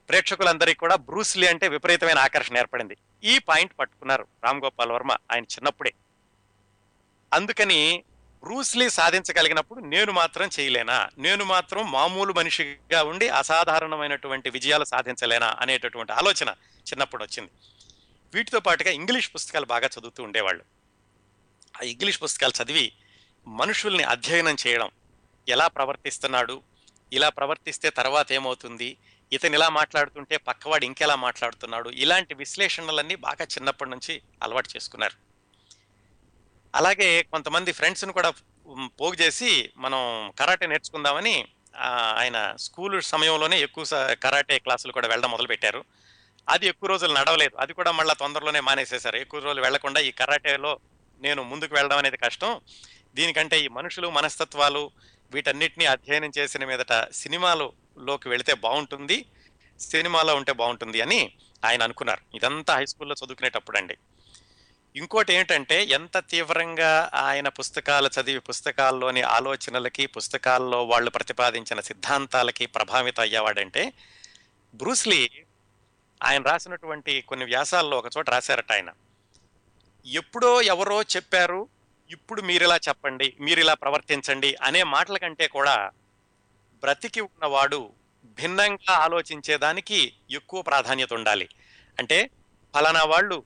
ప్రేక్షకులందరికీ కూడా బ్రూస్లీ అంటే విపరీతమైన ఆకర్షణ ఏర్పడింది. ఈ పాయింట్ పట్టుకున్నారు రామ్ గోపాల్ వర్మ ఆయన చిన్నప్పుడే. అందుకని బ్రూస్లీ సాధించగలిగినప్పుడు నేను మాత్రం చేయలేనా? నేను మాత్రం మామూలు మనిషిగా ఉండి అసాధారణమైనటువంటి విజయాలు సాధించలేనా అనేటటువంటి ఆలోచన చిన్నప్పుడు వచ్చింది. వీటితో పాటుగా ఇంగ్లీష్ పుస్తకాలు బాగా చదువుతూ ఉండేవాళ్ళు. ఆ ఇంగ్లీష్ పుస్తకాలు చదివి మనుషుల్ని అధ్యయనం చేయడం ఎలా ప్రవర్తిస్తున్నాడు? ఇలా ప్రవర్తిస్తే తర్వాత ఏమవుతుంది? ఇతను ఇలా మాట్లాడుతుంటే పక్కవాడు ఇంకెలా మాట్లాడుతున్నాడు? ఇలాంటి విశ్లేషణలన్నీ బాగా చిన్నప్పటి నుంచి అలవాటు చేసుకున్నారు. అలాగే కొంతమంది ఫ్రెండ్స్ని కూడా పోగు చేసి మనం కరాటే నేర్చుకుందామని ఆయన స్కూల్ సమయంలోనే ఎక్కువ స- కరాటే క్లాసులు కూడా వెళ్ళడం మొదలుపెట్టారు. అది ఎక్కువ రోజులు నడవలేదు. అది కూడా మళ్ళీ తొందరలోనే మానేసేశారు. ఎక్కువ రోజులు వెళ్ళకుండా ఈ కరాటేలో నేను ముందుకు వెళ్ళడం అనేది కష్టం. దీనికంటే ఈ మనుషులు మనస్తత్వాలు వీటన్నిటిని అధ్యయనం చేసిన మీదట సినిమాలు లోకి వెళితే బాగుంటుంది సినిమాలో ఉంటే బాగుంటుంది అని ఆయన అనుకున్నారు. ఇదంతా హై స్కూల్లో చదువుకునేటప్పుడు అండి. ఇంకోటి ఏంటంటే ఎంత తీవ్రంగా ఆయన పుస్తకాలు చదివి పుస్తకాల్లోని ఆలోచనలకి పుస్తకాల్లో వాళ్ళు ప్రతిపాదించిన సిద్ధాంతాలకి ప్రభావితం అయ్యేవాడంటే బ్రూస్లీ ఆయన రాసినటువంటి కొన్ని వ్యాసాల్లో ఒక చోట రాశారట ఆయన. ఎప్పుడో ఎవరో చెప్పారు ఇప్పుడు మీరిలా చెప్పండి మీరిలా ప్రవర్తించండి అనే మాటల కంటే కూడా బ్రతికి ఉన్నవాడు భిన్నంగా ఆలోచించేదానికి ఎక్కువ ప్రాధాన్యత ఉండాలి. అంటే ఫలానా వాళ్ళు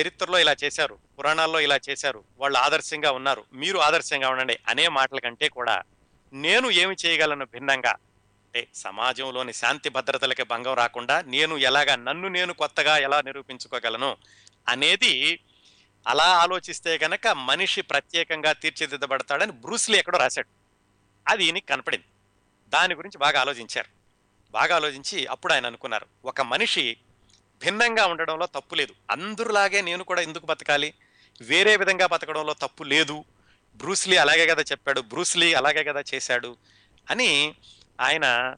చరిత్రలో ఇలా చేశారు పురాణాల్లో ఇలా చేశారు వాళ్ళు ఆదర్శంగా ఉన్నారు మీరు ఆదర్శంగా ఉండండి అనే మాటల కంటే కూడా నేను ఏమి చేయగలను భిన్నంగా? అంటే సమాజంలోని శాంతి భద్రతలకి భంగం రాకుండా నేను ఎలాగా నన్ను నేను కొత్తగా ఎలా నిరూపించుకోగలను అనేది అలా ఆలోచిస్తే గనక మనిషి ప్రత్యేకంగా తీర్చిదిద్దబడతాడని బ్రూస్లీ ఎక్కడో రాశాడు. అది ఈయనకి కనపడింది. దాని గురించి బాగా ఆలోచించారు. బాగా ఆలోచించి అప్పుడు ఆయన అనుకున్నారు ఒక మనిషి భిన్నంగా ఉండడంలో తప్పు లేదు. అందరిలాగే నేను కూడా ఎందుకు బతకాలి? వేరే విధంగా బతకడంలో తప్పు లేదు. బ్రూస్లీ అలాగే కదా చెప్పాడు బ్రూస్లీ అలాగే కదా చేశాడు అని ఆయన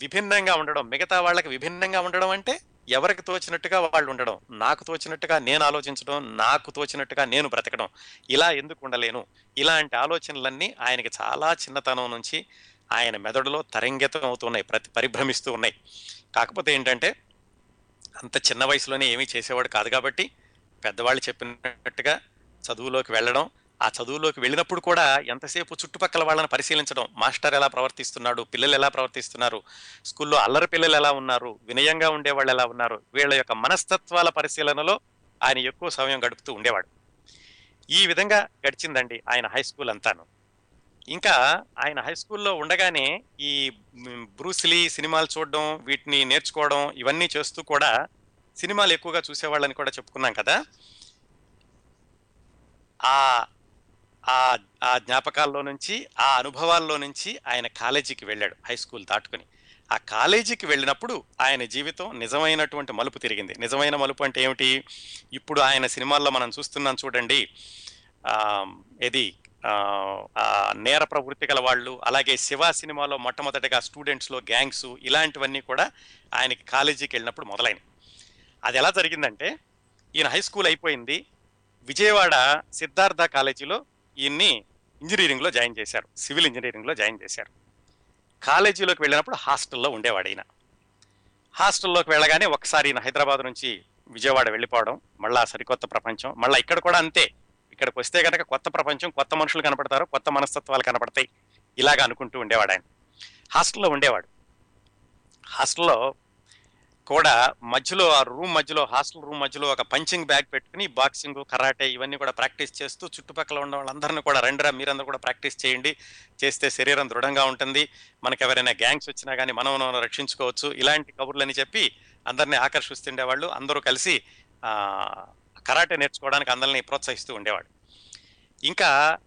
విభిన్నంగా ఉండడం మిగతా వాళ్ళకి విభిన్నంగా ఉండడం అంటే ఎవరికి తోచినట్టుగా వాళ్ళు ఉండడం నాకు తోచినట్టుగా నేను ఆలోచించడం నాకు తోచినట్టుగా నేను బ్రతకడం ఇలా ఎందుకు ఉండలేను? ఇలాంటి ఆలోచనలన్నీ ఆయనకి చాలా చిన్నతనం నుంచి ఆయన మెదడులో తరంగితం అవుతున్నాయి ప్రతి పరిభ్రమిస్తూ ఉన్నాయి. కాకపోతే ఏంటంటే అంత చిన్న వయసులోనే ఏమీ చేసేవాడు కాదు కాబట్టి పెద్దవాళ్ళు చెప్పినట్టుగా చదువులోకి వెళ్ళడం ఆ చదువులోకి వెళ్ళినప్పుడు కూడా ఎంతసేపు చుట్టుపక్కల వాళ్ళని పరిశీలించడం మాస్టర్ ఎలా ప్రవర్తిస్తున్నాడు పిల్లలు ఎలా ప్రవర్తిస్తున్నారు స్కూల్లో అల్లరి పిల్లలు ఎలా ఉన్నారు వినయంగా ఉండేవాళ్ళు ఎలా ఉన్నారు వీళ్ళ యొక్క మనస్తత్వాల పరిశీలనలో ఆయన ఎక్కువ సమయం గడుపుతూ ఉండేవాడు. ఈ విధంగా గడిచిందండి ఆయన హై స్కూల్ అంతాను. ఇంకా ఆయన హై స్కూల్లో ఉండగానే ఈ బ్రూస్లీ సినిమాలు చూడడం వీటిని నేర్చుకోవడం ఇవన్నీ చేస్తూ కూడా సినిమాలు ఎక్కువగా చూసేవాళ్ళని కూడా చెప్పుకున్నాం కదా. ఆ ఆ జ్ఞాపకాల్లో నుంచి ఆ అనుభవాల్లో నుంచి ఆయన కాలేజీకి వెళ్ళాడు హై స్కూల్ దాటుకుని. ఆ కాలేజీకి వెళ్ళినప్పుడు ఆయన జీవితం నిజమైనటువంటి మలుపు తిరిగింది. నిజమైన మలుపు అంటే ఏమిటి? ఇప్పుడు ఆయన సినిమాల్లో మనం చూస్తున్నాం చూడండి. ఇది నేర ప్రవృత్తి గల వాళ్ళు అలాగే శివ సినిమాలో మొట్టమొదటిగా స్టూడెంట్స్లో గ్యాంగ్స్ ఇలాంటివన్నీ కూడా ఆయనకి కాలేజీకి వెళ్ళినప్పుడు మొదలైనవి అది ఎలా జరిగిందంటే ఈయన హై స్కూల్ అయిపోయింది. విజయవాడ సిద్ధార్థ కాలేజీలో ఈయన్ని ఇంజనీరింగ్లో జాయిన్ చేశారు. సివిల్ ఇంజనీరింగ్లో జాయిన్ చేశారు. కాలేజీలోకి వెళ్ళినప్పుడు హాస్టల్లో ఉండేవాడు ఈయన. హాస్టల్లోకి వెళ్ళగానే ఒకసారి ఈయన హైదరాబాద్ నుంచి విజయవాడ వెళ్ళిపోవడం మళ్ళా సరికొత్త ప్రపంచం మళ్ళీ ఇక్కడ కూడా అంతే. ఇక్కడికి వస్తే కనుక కొత్త ప్రపంచం కొత్త మనుషులు కనపడతారు కొత్త మనస్తత్వాలు కనపడతాయి. ఇలాగ అనుకుంటూ ఉండేవాడు ఆయన హాస్టల్లో ఉండేవాడు. హాస్టల్లో కూడా మధ్యలో ఆ రూమ్ మధ్యలో హాస్టల్ రూమ్ మధ్యలో ఒక పంచింగ్ బ్యాగ్ పెట్టుకుని బాక్సింగ్ కరాటే ఇవన్నీ కూడా ప్రాక్టీస్ చేస్తూ చుట్టుపక్కల ఉన్న వాళ్ళందరినీ కూడా రండిరా మీరందరూ కూడా ప్రాక్టీస్ చేయండి. చేస్తే శరీరం దృఢంగా ఉంటుంది. మనకు ఎవరైనా గ్యాంగ్స్ వచ్చినా కానీ మనం మనం రక్షించుకోవచ్చు. ఇలాంటి కబుర్లని చెప్పి అందరినీ ఆకర్షిస్తుండేవాళ్ళు. అందరూ కలిసి కరాటే నేర్చుకోవడానికి అందరిని ప్రోత్సహిస్తూ ఉండేవాడు. ఇంకా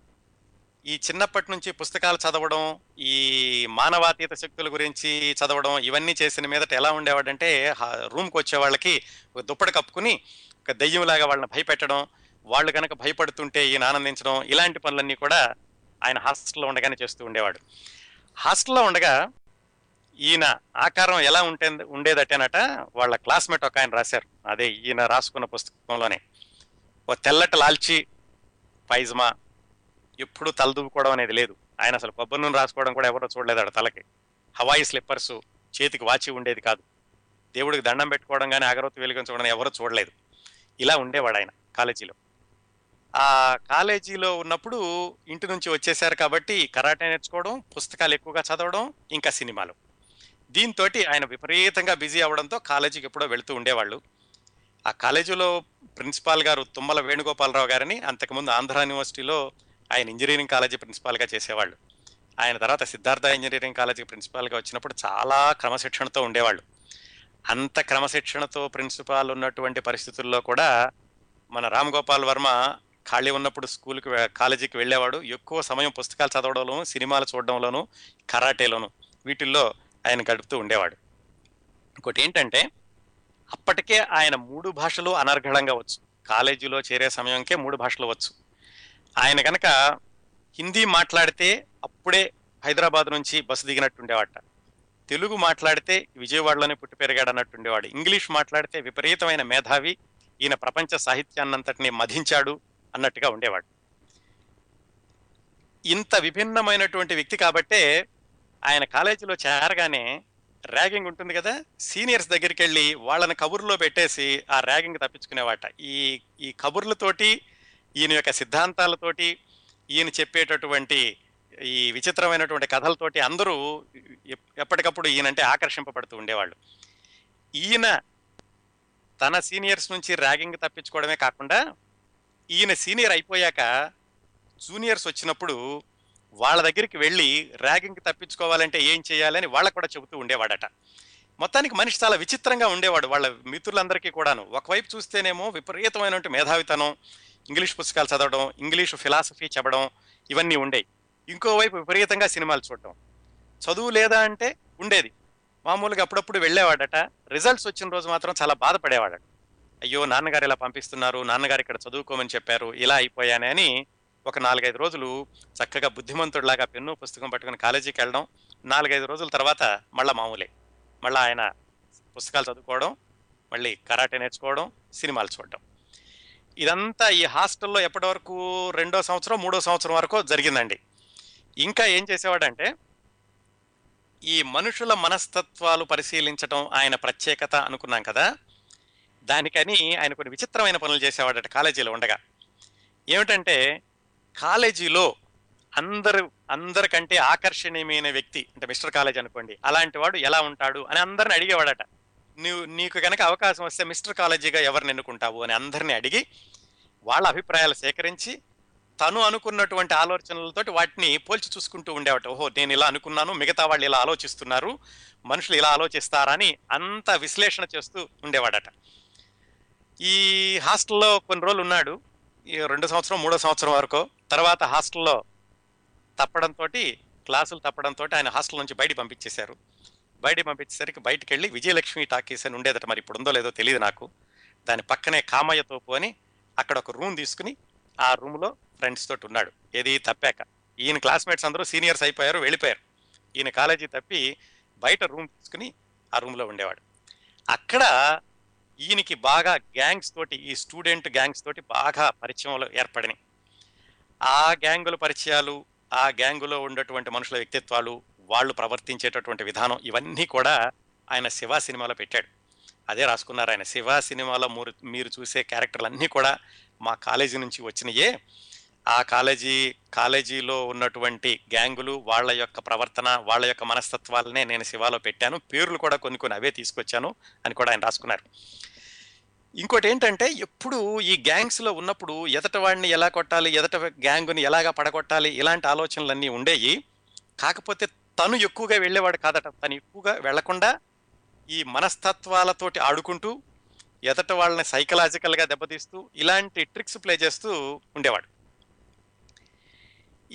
ఈ చిన్నప్పటి నుంచి పుస్తకాలు చదవడం ఈ మానవాతీత శక్తుల గురించి చదవడం ఇవన్నీ చేసిన మీదట ఎలా ఉండేవాడంటే రూమ్కి వచ్చే వాళ్ళకి ఒక దుప్పటి కప్పుకుని ఒక దెయ్యంలాగా వాళ్ళని భయపెట్టడం వాళ్ళు కనుక భయపడుతుంటే ఈయన ఆనందించడం ఇలాంటి పనులన్నీ కూడా ఆయన హాస్టల్లో ఉండగానే చేస్తూ ఉండేవాడు. హాస్టల్లో ఉండగా ఈయన ఆకారం ఎలా ఉంటే ఉండేదటేనట వాళ్ళ క్లాస్మేట్ ఒక ఆయన రాశారు. అదే ఈయన రాసుకున్న పుస్తకంలోనే. ఓ తెల్లటి లాల్చి పైజమా ఎప్పుడు తలదూపుకోవడం అనేది లేదు. ఆయన అసలు కొబ్బరి నూనె రాసుకోవడం కూడా ఎవరో చూడలేదు ఆడ తలకి. హవాయి స్లిప్పర్స్ చేతికి వాచి ఉండేది కాదు. దేవుడికి దండం పెట్టుకోవడం కానీ అగరవతి వెలిగించుకోవడం ఎవరో చూడలేదు. ఇలా ఉండేవాడు ఆయన కాలేజీలో. ఆ కాలేజీలో ఉన్నప్పుడు ఇంటి నుంచి వచ్చేసారు కాబట్టి కరాటే నేర్చుకోవడం పుస్తకాలు ఎక్కువగా చదవడం ఇంకా సినిమాలు. దీంతో ఆయన విపరీతంగా బిజీ అవడంతో కాలేజీకి ఎప్పుడో వెళుతూ ఉండేవాళ్ళు. ఆ కాలేజీలో ప్రిన్సిపాల్ గారు తుమ్మల వేణుగోపాలరావు గారిని అంతకుముందు ఆంధ్ర యూనివర్సిటీలో ఆయన ఇంజనీరింగ్ కాలేజీ ప్రిన్సిపాల్గా చేసేవాళ్ళు. ఆయన తర్వాత సిద్ధార్థ ఇంజనీరింగ్ కాలేజీ ప్రిన్సిపాల్గా వచ్చినప్పుడు చాలా క్రమశిక్షణతో ఉండేవాళ్ళు. అంత క్రమశిక్షణతో ప్రిన్సిపాల్ ఉన్నటువంటి పరిస్థితుల్లో కూడా మన రామ్ గోపాల్ వర్మ ఖాళీ ఉన్నప్పుడు స్కూల్కి కాలేజీకి వెళ్ళేవాడు. ఎక్కువ సమయం పుస్తకాలు చదవడంలోను సినిమాలు చూడడంలోను కరాటేలోను. వీటిల్లో ఆయన గడుపుతూ ఉండేవాడు. ఇంకోటి ఏంటంటే అప్పటికే ఆయన మూడు భాషలు అనర్ఘడంగా వచ్చు. కాలేజీలో చేరే సమయంకే మూడు భాషలు వచ్చు. ఆయన కనుక హిందీ మాట్లాడితే అప్పుడే హైదరాబాద్ నుంచి బస్సు దిగినట్టు ఉండేవాట. తెలుగు మాట్లాడితే విజయవాడలోనే పుట్టి పెరిగాడన్నట్టు ఉండేవాడు. ఇంగ్లీష్ మాట్లాడితే విపరీతమైన మేధావి. ఈయన ప్రపంచ సాహిత్యాన్నంతటిని మధించాడు అన్నట్టుగా ఉండేవాడు. ఇంత విభిన్నమైనటువంటి వ్యక్తి కాబట్టే ఆయన కాలేజీలో చేరగానే ర్యాగింగ్ ఉంటుంది కదా సీనియర్స్ దగ్గరికి వెళ్ళి వాళ్ళని కబుర్లో పెట్టేసి ఆ ర్యాగింగ్ తప్పించుకునేవాట. ఈ ఈ కబుర్లతోటి ఈయన యొక్క సిద్ధాంతాలతోటి ఈయన చెప్పేటటువంటి ఈ విచిత్రమైనటువంటి కథలతోటి అందరూ ఎప్పటికప్పుడు ఈయనంటే ఆకర్షింపబడుతూ ఉండేవాళ్ళు. ఈయన తన సీనియర్స్ నుంచి ర్యాగింగ్ తప్పించుకోవడమే కాకుండా ఈయన సీనియర్ అయిపోయాక జూనియర్స్ వచ్చినప్పుడు వాళ్ళ దగ్గరికి వెళ్ళి ర్యాగింగ్ తప్పించుకోవాలంటే ఏం చేయాలని వాళ్ళకు కూడా చెబుతూ ఉండేవాడట. మొత్తానికి మనిషి చాలా విచిత్రంగా ఉండేవాడు. వాళ్ళ మిత్రులందరికీ కూడాను. ఒకవైపు చూస్తేనేమో విపరీతమైనటువంటి మేధావితనం ఇంగ్లీష్ పుస్తకాలు చదవడం ఇంగ్లీష్ ఫిలాసఫీ చెప్పడం ఇవన్నీ ఉండేవి ఇంకోవైపు విపరీతంగా సినిమాలు చూడడం చదువు లేదా అంటే ఉండేది. మామూలుగా అప్పుడప్పుడు వెళ్ళేవాడట. రిజల్ట్స్ వచ్చిన రోజు మాత్రం చాలా బాధపడేవాడట. అయ్యో నాన్నగారు ఇలా పంపిస్తున్నారు నాన్నగారు ఇక్కడ చదువుకోమని చెప్పారు ఇలా అయిపోయానే అని ఒక నాలుగైదు రోజులు చక్కగా బుద్ధిమంతుడిలాగా పెన్ను పుస్తకం పట్టుకుని కాలేజీకి వెళ్ళడం నాలుగైదు రోజుల తర్వాత మళ్ళా మామూలే. మళ్ళీ ఆయన పుస్తకాలు చదువుకోవడం మళ్ళీ కరాటే నేర్చుకోవడం సినిమాలు చూడడం. ఇదంతా ఈ హాస్టల్లో ఎప్పటి వరకు రెండో సంవత్సరం మూడో సంవత్సరం వరకు జరిగిందండి. ఇంకా ఏం చేసేవాడంటే ఈ మనుషుల మనస్తత్వాలు పరిశీలించడం ఆయన ప్రత్యేకత అనుకున్నాం కదా. దానికని ఆయన కొన్ని విచిత్రమైన పనులు చేసేవాడట కాలేజీలో ఉండగా. ఏమిటంటే కాలేజీలో అందరు అందరికంటే ఆకర్షణీయమైన వ్యక్తి అంటే మిస్టర్ కాలేజ్ అనుకోండి అలాంటి వాడు ఎలా ఉంటాడు అని అందరిని అడిగేవాడట. నువ్వు నీకు కనుక అవకాశం వస్తే మిస్టర్ కాలేజీగా ఎవరిని ఎన్నుకుంటావు అని అందరిని అడిగి వాళ్ళ అభిప్రాయాలు సేకరించి తను అనుకున్నటువంటి ఆలోచనలతోటి వాటిని పోల్చి చూసుకుంటూ ఉండేవాట. ఓహో నేను ఇలా అనుకున్నాను మిగతా వాళ్ళు ఇలా ఆలోచిస్తున్నారు మనుషులు ఇలా ఆలోచిస్తారని అంత విశ్లేషణ చేస్తూ ఉండేవాడట. ఈ హాస్టల్లో కొన్ని రోజులు ఉన్నాడు. ఈ రెండు సంవత్సరం మూడో సంవత్సరం వరకు తర్వాత హాస్టల్లో తప్పడంతో క్లాసులు తప్పడంతో ఆయన హాస్టల్ నుంచి బయట పంపించేశారు. బయట పంపించేసరికి బయటకు వెళ్ళి విజయలక్ష్మి టాకీస్ అని ఉండేదట మరి ఇప్పుడు ఉందో లేదో తెలియదు నాకు. దాని పక్కనే కామయ్య తోపు అని అక్కడ ఒక రూమ్ తీసుకుని ఆ రూమ్లో ఫ్రెండ్స్ తోటి ఉన్నాడు. ఏది తప్పాక. ఈయన క్లాస్మేట్స్ అందరూ సీనియర్స్ అయిపోయారు వెళ్ళిపోయారు. ఈయన కాలేజీ తప్పి బయట రూమ్ తీసుకుని ఆ రూమ్లో ఉండేవాడు. అక్కడ ఈయనకి బాగా గ్యాంగ్స్ తోటి ఈ స్టూడెంట్ గ్యాంగ్స్ తోటి బాగా పరిచయంలో ఏర్పడినాయి. ఆ గ్యాంగుల పరిచయాలు ఆ గ్యాంగులో ఉన్నటువంటి మనుషుల వ్యక్తిత్వాలు వాళ్ళు ప్రవర్తించేటటువంటి విధానం ఇవన్నీ కూడా ఆయన శివ సినిమాలో పెట్టాడు. అదే రాసుకున్నారు ఆయన. శివ సినిమాలో మీరు మీరు చూసే క్యారెక్టర్లు అన్నీ కూడా మా కాలేజీ నుంచి వచ్చినయే. ఆ కాలేజీ కాలేజీలో ఉన్నటువంటి గ్యాంగులు వాళ్ళ యొక్క ప్రవర్తన వాళ్ళ యొక్క మనస్తత్వాలనే నేను శివాలో పెట్టాను. పేర్లు కూడా కొన్ని కొన్ని అవే తీసుకొచ్చాను అని కూడా ఆయన రాసుకున్నారు. ఇంకోటి ఏంటంటే ఎప్పుడు ఈ గ్యాంగ్స్లో ఉన్నప్పుడు ఎదట వాడిని ఎలా కొట్టాలి ఎదట గ్యాంగుని ఎలాగా పడగొట్టాలి ఇలాంటి ఆలోచనలన్నీ ఉండేవి కాకపోతే తను ఎక్కువగా వెళ్ళేవాడు కాదట. తను ఎక్కువగా వెళ్ళకుండా ఈ మనస్తత్వాలతోటి ఆడుకుంటూ ఎదట వాళ్ళని సైకలాజికల్గా దెబ్బతీస్తూ ఇలాంటి ట్రిక్స్ ప్లే చేస్తూ ఉండేవాడు.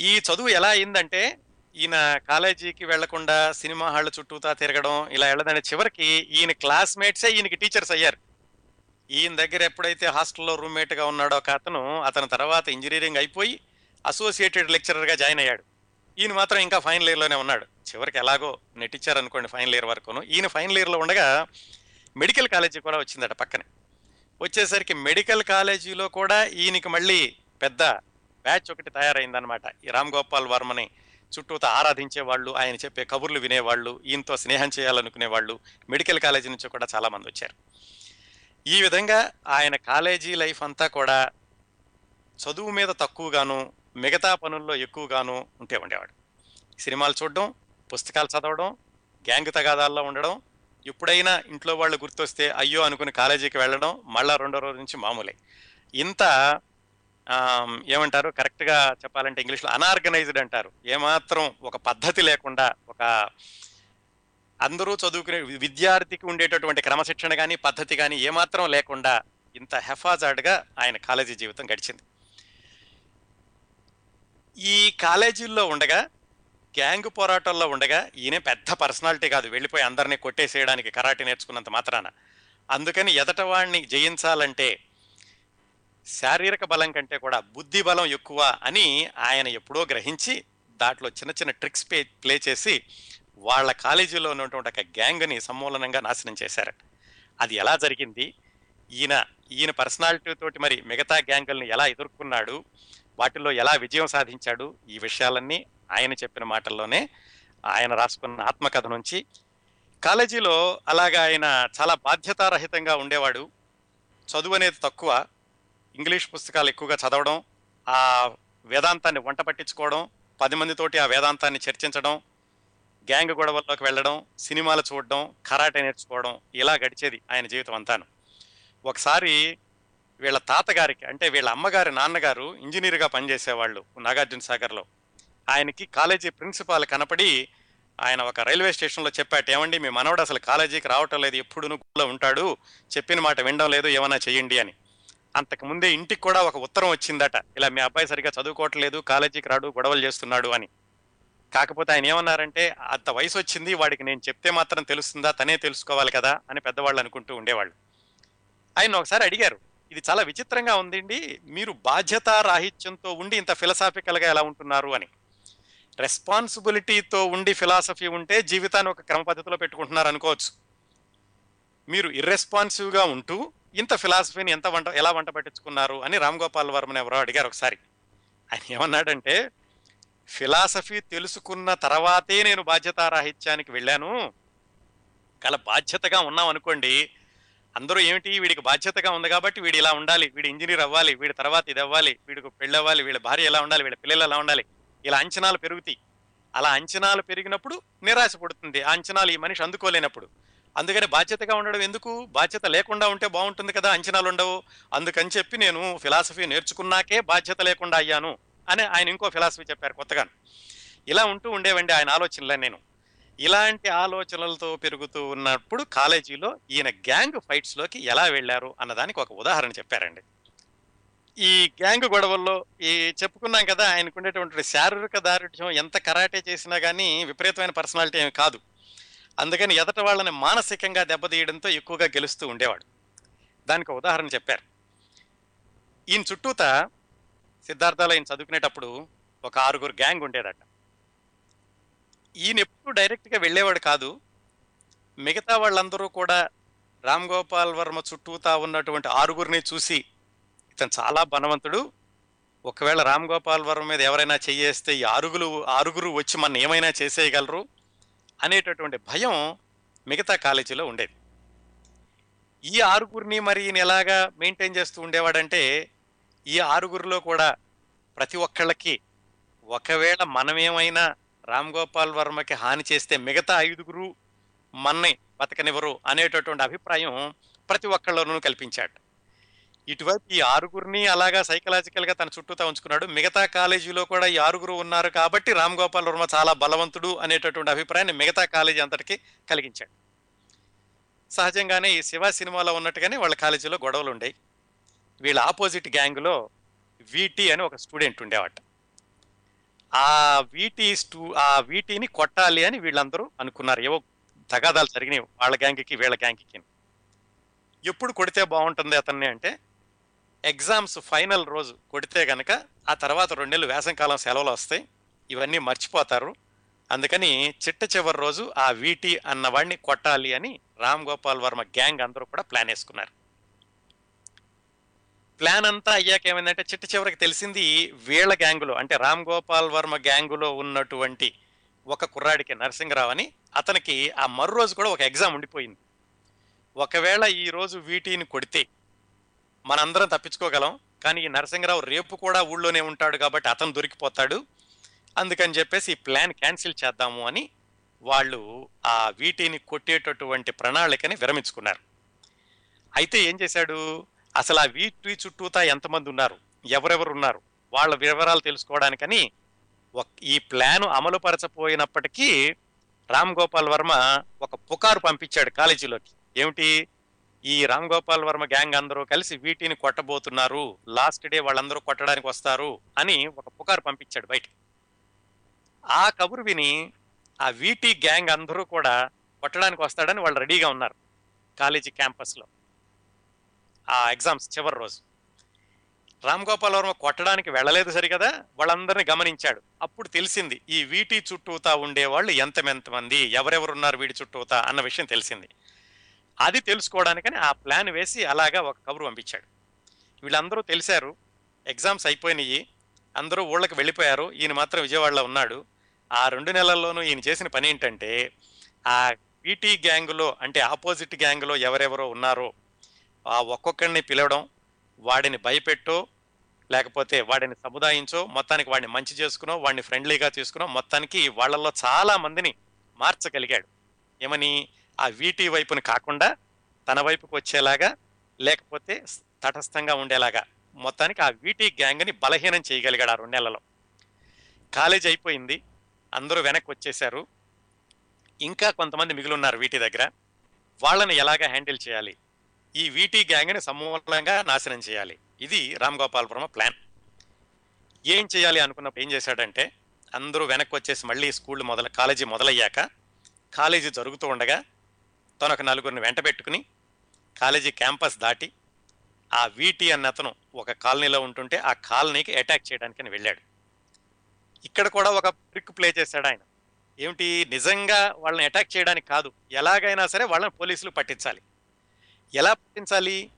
ఈ చదువు ఎలా అయిందంటే ఈయన కాలేజీకి వెళ్ళకుండా సినిమా హాళ్ళ చుట్టూతా తిరగడం ఇలా వెళ్ళదంటే చివరికి ఈయన క్లాస్మేట్సే ఈయనకి టీచర్స్ అయ్యారు. ఈయన దగ్గర ఎప్పుడైతే హాస్టల్లో రూమ్మేట్గా ఉన్నాడో ఒక అతను అతని తర్వాత ఇంజనీరింగ్ అయిపోయి అసోసియేటెడ్ లెక్చరర్గా జాయిన్ అయ్యాడు. ఈయన మాత్రం ఇంకా ఫైనల్ ఇయర్లోనే ఉన్నాడు. చివరికి ఎలాగో నెట్టిచ్చారు అనుకోండి ఫైనల్ ఇయర్ వరకును. ఈయన ఫైనల్ ఇయర్లో ఉండగా మెడికల్ కాలేజీ కూడా వచ్చిందట పక్కనే. వచ్చేసరికి మెడికల్ కాలేజీలో కూడా ఈయనకి మళ్ళీ పెద్ద బ్యాచ్ ఒకటి తయారైందనమాట ఈ రామ్ గోపాల్ వర్మని చుట్టూతా ఆరాధించే వాళ్ళు ఆయన చెప్పే కబుర్లు వినేవాళ్ళు ఈయనతో స్నేహం చేయాలనుకునే వాళ్ళు మెడికల్ కాలేజీ నుంచి కూడా చాలా మంది వచ్చారు. ఈ విధంగా ఆయన కాలేజీ లైఫ్ అంతా కూడా చదువు మీద తక్కువగాను మిగతా పనుల్లో ఎక్కువగాను ఉంటే ఉండేవాడు. సినిమాలు చూడడం పుస్తకాలు చదవడం గ్యాంగ్ తగాదాల్లో ఉండడం ఎప్పుడైనా ఇంట్లో వాళ్ళు గుర్తొస్తే అయ్యో అనుకుని కాలేజీకి వెళ్ళడం మళ్ళా రెండో రోజు నుంచి మామూలే. ఇంత ఏమంటారు? కరెక్ట్గా చెప్పాలంటే ఇంగ్లీష్లో అనార్గనైజ్డ్ అంటారు. ఏమాత్రం ఒక పద్ధతి లేకుండా ఒక అందరూ చదువుకునే విద్యార్థికి ఉండేటటువంటి క్రమశిక్షణ కానీ పద్ధతి కానీ ఏమాత్రం లేకుండా ఇంత హెఫాజాడ్గా ఆయన కాలేజీ జీవితం గడిచింది. ఈ కాలేజీల్లో ఉండగా గ్యాంగ్ పోరాటంలో ఉండగా ఈయన పెద్ద పర్సనాలిటీ కాదు. వెళ్ళిపోయి అందరినీ కొట్టేసేయడానికి కరాటే నేర్చుకున్నంత మాత్రాన. అందుకని ఎదటవాడిని జయించాలంటే శారీరక బలం కంటే కూడా బుద్ధి బలం ఎక్కువ అని ఆయన ఎప్పుడో గ్రహించి దాంట్లో చిన్న చిన్న ట్రిక్స్ ప్లే ప్లే చేసి వాళ్ళ కాలేజీలో ఉన్నటువంటి ఒక గ్యాంగ్ని సమూలనంగా నాశనం చేశారు. అది ఎలా జరిగింది? ఈయన ఈయన పర్సనాలిటీ తోటి మరి మిగతా గ్యాంగుల్ని ఎలా ఎదుర్కొన్నాడు? వాటిల్లో ఎలా విజయం సాధించాడు? ఈ విషయాలన్నీ ఆయన చెప్పిన మాటల్లోనే ఆయన రాసుకున్న ఆత్మకథ నుంచి. కాలేజీలో అలాగా ఆయన చాలా బాధ్యతారహితంగా ఉండేవాడు. చదువు అనేది తక్కువ. ఇంగ్లీష్ పుస్తకాలు ఎక్కువగా చదవడం ఆ వేదాంతాన్ని వంట పట్టించుకోవడం పది మందితోటి ఆ వేదాంతాన్ని చర్చించడం గ్యాంగ్ గొడవల్లోకి వెళ్ళడం సినిమాలు చూడడం కరాటే నేర్చుకోవడం ఇలా గడిచేది ఆయన జీవితం అంతాను. ఒకసారి వీళ్ళ తాతగారికి అంటే వీళ్ళ అమ్మగారి నాన్నగారు ఇంజనీర్గా పనిచేసేవాళ్ళు నాగార్జున సాగర్లో. ఆయనకి కాలేజీ ప్రిన్సిపాల్ కనపడి ఆయన ఒక రైల్వే స్టేషన్లో చెప్పాట ఏమండి మీ మనవడు అసలు కాలేజీకి రావటం లేదు ఎప్పుడు గుళ్ళో ఉంటాడు చెప్పిన మాట వినడం లేదు ఏమైనా చెయ్యండి అని. అంతకు ముందే ఇంటికి కూడా ఒక ఉత్తరం వచ్చిందట. ఇలా మీ అబ్బాయి సరిగా చదువుకోవట్లేదు కాలేజీకి రాడు గొడవలు చేస్తున్నాడు అని. కాకపోతే ఆయన ఏమన్నారంటే అంత వయసు వచ్చింది వాడికి నేను చెప్తే మాత్రం తెలుస్తుందా తనే తెలుసుకోవాలి కదా అని పెద్దవాళ్ళు అనుకుంటూ ఉండేవాళ్ళు. ఆయన ఒకసారి అడిగారు ఇది చాలా విచిత్రంగా ఉందండి మీరు బాధ్యత రాహిత్యంతో ఉండి ఇంత ఫిలసాఫికల్గా ఎలా ఉంటున్నారు అని. రెస్పాన్సిబిలిటీతో ఉండి ఫిలాసఫీ ఉంటే జీవితాన్ని ఒక క్రమ పద్ధతిలో పెట్టుకుంటున్నారు అనుకోవచ్చు. మీరు ఇర్రెస్పాన్సివ్గా ఉంటూ ఇంత ఫిలాసఫీని ఎంత వంట ఎలా వంట పట్టించుకున్నారు అని రామ్ గోపాల్ వర్మని ఎవరో అడిగారు ఒకసారి. ఆయన ఏమన్నాడంటే ఫిలాసఫీ తెలుసుకున్న తర్వాతే నేను బాధ్యతారాహిత్యానికి వెళ్ళాను. కల బాధ్యతగా ఉన్నాం అనుకోండి అందరూ ఏమిటి? వీడికి బాధ్యతగా ఉంది కాబట్టి వీడు ఇలా ఉండాలి. వీడు ఇంజనీర్ అవ్వాలి వీడి తర్వాత ఇది అవ్వాలి వీడికి పెళ్ళి అవ్వాలి వీళ్ళ భార్య ఎలా ఉండాలి వీళ్ళ పిల్లలు ఎలా ఉండాలి ఇలా అంచనాలు పెరుగుతాయి. అలా అంచనాలు పెరిగినప్పుడు నిరాశ పడుతుంది ఆ అంచనాలు ఈ మనిషి అందుకోలేనప్పుడు. అందుకని బాధ్యతగా ఉండడం ఎందుకు? బాధ్యత లేకుండా ఉంటే బాగుంటుంది కదా అంచనాలు ఉండవు అందుకని చెప్పి నేను ఫిలాసఫీ నేర్చుకున్నాకే బాధ్యత లేకుండా అయ్యాను అని ఆయన ఇంకో ఫిలాసఫీ చెప్పారు కొత్తగా. ఇలా ఉంటూ ఉండేవండి ఆయన ఆలోచనలే నేను. ఇలాంటి ఆలోచనలతో పెరుగుతూ ఉన్నప్పుడు కాలేజీలో ఈయన గ్యాంగ్ ఫైట్స్లోకి ఎలా వెళ్ళారు అన్నదానికి ఒక ఉదాహరణ చెప్పారండి. ఈ గ్యాంగ్ గొడవల్లో ఈ చెప్పుకున్నాం కదా ఆయనకు ఉండేటువంటి శారీరక దారుఢ్యం ఎంత కరాటే చేసినా కానీ విపరీతమైన పర్సనాలిటీ ఏమి కాదు. అందుకని ఎదట వాళ్ళని మానసికంగా దెబ్బతీయడంతో ఎక్కువగా గెలుస్తూ ఉండేవాడు. దానికి ఉదాహరణ చెప్పారు. ఈయన చుట్టూత సిద్ధార్థాలు ఈయన చదువుకునేటప్పుడు ఒక ఆరుగురు గ్యాంగ్ ఉండేదట. ఈయన ఎప్పుడు డైరెక్ట్గా వెళ్ళేవాడు కాదు. మిగతా వాళ్ళందరూ కూడా రామ్ గోపాల్ వర్మ చుట్టూతా ఉన్నటువంటి ఆరుగురిని చూసి ఇతను చాలా బలవంతుడు. ఒకవేళ రామ్ గోపాల్ వర్మ మీద ఎవరైనా చెయ్యేస్తే ఈ ఆరుగురు ఆరుగురు వచ్చి మన ఏమైనా చేసేయగలరు? అనేటటువంటి భయం మిగతా కాలేజీలో ఉండేది. ఈ ఆరుగురిని మరి ఈయన ఎలాగా మెయింటైన్ చేస్తూ ఉండేవాడంటే ఈ ఆరుగురిలో కూడా ప్రతి ఒక్కళ్ళకి ఒకవేళ మనమేమైనా రామ్ గోపాల్ వర్మకి హాని చేస్తే మిగతా ఐదుగురు మన్ని బతకనివ్వరు అనేటటువంటి అభిప్రాయం ప్రతి ఒక్కళ్ళలోనూ కల్పించాడు. ఇటువైపు ఈ ఆరుగురిని అలాగా సైకలాజికల్గా తన చుట్టూతా ఉంచుకున్నాడు. మిగతా కాలేజీలో కూడా ఈ ఆరుగురు ఉన్నారు కాబట్టి రామ్ గోపాల్ వర్మ చాలా బలవంతుడు అనేటటువంటి అభిప్రాయాన్ని మిగతా కాలేజీ అంతటికి కలిగించాడు. సహజంగానే ఈ శివ సినిమాలో ఉన్నట్టుగానే వాళ్ళ కాలేజీలో గొడవలు ఉండేవి. వీళ్ళ ఆపోజిట్ గ్యాంగ్లో వీటి అని ఒక స్టూడెంట్ ఉండేవాట. ఆ వీటి స్టూ ఆ వీటిని కొట్టాలి అని వీళ్ళందరూ అనుకున్నారు. ఏవో తగాదాలు జరిగినాయి వాళ్ళ గ్యాంగ్కి వీళ్ళ గ్యాంగ్కి. ఎప్పుడు కొడితే బాగుంటుంది అతన్ని అంటే ఎగ్జామ్స్ ఫైనల్ రోజు కొడితే గనక ఆ తర్వాత రెండేళ్ళు వేసంకాలం సెలవులు వస్తాయి. ఇవన్నీ మర్చిపోతారు. అందుకని చిట్ట చివరి రోజు ఆ వీటి అన్నవాడిని కొట్టాలి అని రామ్ గోపాల్ వర్మ గ్యాంగ్ అందరూ కూడా ప్లాన్ వేసుకున్నారు. ప్లాన్ అంతా అయ్యాక ఏమైందంటే చిట్ట చివరికి తెలిసింది వీళ్ళ గ్యాంగులో అంటే రామ్ గోపాల్ వర్మ గ్యాంగులో ఉన్నటువంటి ఒక కుర్రాడికి నరసింహరావు అని అతనికి ఆ మరో రోజు కూడా ఒక ఎగ్జామ్ ఉండిపోయింది. ఒకవేళ ఈ రోజు వీటిని కొడితే మనందరం తప్పించుకోగలం. కానీ ఈ నరసింహరావు రేపు కూడా ఊళ్ళోనే ఉంటాడు కాబట్టి అతను దొరికిపోతాడు. అందుకని చెప్పేసి ఈ ప్లాన్ క్యాన్సిల్ చేద్దాము అని వాళ్ళు ఆ వీటిని కొట్టేటటువంటి ప్రణాళికని విరమించుకున్నారు. అయితే ఏం చేశాడు? అసలు ఆ వీటి చుట్టూతా ఎంతమంది ఉన్నారు? ఎవరెవరు ఉన్నారు? వాళ్ళ వివరాలు తెలుసుకోవడానికని ఒక- ఈ ప్లాన్ అమలు పరచపోయినప్పటికీ రామ్ గోపాల్ వర్మ ఒక పుకారు పంపించాడు కాలేజీలోకి. ఏమిటి? ఈ రామ్ గోపాల్ వర్మ గ్యాంగ్ అందరూ కలిసి వీటిని కొట్టబోతున్నారు. లాస్ట్ డే వాళ్ళందరూ కొట్టడానికి వస్తారు అని ఒక పుకారు పంపించాడు బయట ఆ కబురు విని ఆ వీటి గ్యాంగ్ అందరూ కూడా కొట్టడానికి వస్తాడని వాళ్ళు రెడీగా ఉన్నారు కాలేజీ క్యాంపస్లో. ఆ ఎగ్జామ్స్ చివరి రోజు. రామ్ గోపాల్ వర్మ కొట్టడానికి వెళ్ళలేదు సరికదా వాళ్ళందరినీ గమనించాడు. అప్పుడు తెలిసింది ఈ వీటి చుట్టూతా ఉండేవాళ్ళు ఎంతమెంతమంది ఎవరెవరు ఉన్నారు వీటి చుట్టూతా అన్న విషయం తెలిసింది. అది తెలుసుకోవడానికని ఆ ప్లాన్ వేసి అలాగా ఒక కబురు పంపించాడు. వీళ్ళందరూ తెలిసారు ఎగ్జామ్స్ అయిపోయినాయి అందరూ ఊళ్ళకి వెళ్ళిపోయారు ఈయన మాత్రం విజయవాడలో ఉన్నాడు. ఆ రెండు నెలల్లోనూ ఈయన చేసిన పని ఏంటంటే ఆ పీటీ గ్యాంగులో అంటే ఆపోజిట్ గ్యాంగులో ఎవరెవరో ఉన్నారో ఆ ఒక్కొక్కరిని పిలవడం వాడిని భయపెట్టో లేకపోతే వాడిని సముదాయించో మొత్తానికి వాడిని మంచి చేసుకునో వాడిని ఫ్రెండ్లీగా తీసుకునో మొత్తానికి వాళ్ళల్లో చాలా మందిని మార్చగలిగాడు. ఏమని? ఆ వీటి వైపుని కాకుండా తన వైపుకి వచ్చేలాగా లేకపోతే తటస్థంగా ఉండేలాగా మొత్తానికి ఆ వీటి గ్యాంగ్ని బలహీనం చేయగలిగాడు ఆ రెండు నెలలో. కాలేజ్ అయిపోయింది అందరూ వెనక్కి వచ్చేశారు ఇంకా కొంతమంది మిగులున్నారు వీటి దగ్గర. వాళ్ళని ఎలాగా హ్యాండిల్ చేయాలి? ఈ వీటి గ్యాంగ్ని సమూలంగా నాశనం చేయాలి. ఇది రామ్ గోపాల్ వర్మ ప్లాన్. ఏం చేయాలి అనుకున్నప్పుడు ఏం చేశాడంటే అందరూ వెనక్కి వచ్చేసి మళ్ళీ స్కూల్ మొదల కాలేజీ మొదలయ్యాక కాలేజీ జరుగుతూ ఉండగా తనొక నలుగురిని వెంట పెట్టుకుని కాలేజీ క్యాంపస్ దాటి ఆ వీటి అన్న అతను ఒక కాలనీలో ఉంటుంటే ఆ కాలనీకి అటాక్ చేయడానికి వెళ్ళాడు. ఇక్కడ కూడా ఒక ట్రిక్ ప్లే చేశాడు ఆయన. ఏమిటి? నిజంగా వాళ్ళని అటాక్ చేయడానికి కాదు. ఎలాగైనా సరే వాళ్ళని పోలీసులు పట్టించాలి. ఎలా పట్టించాలి?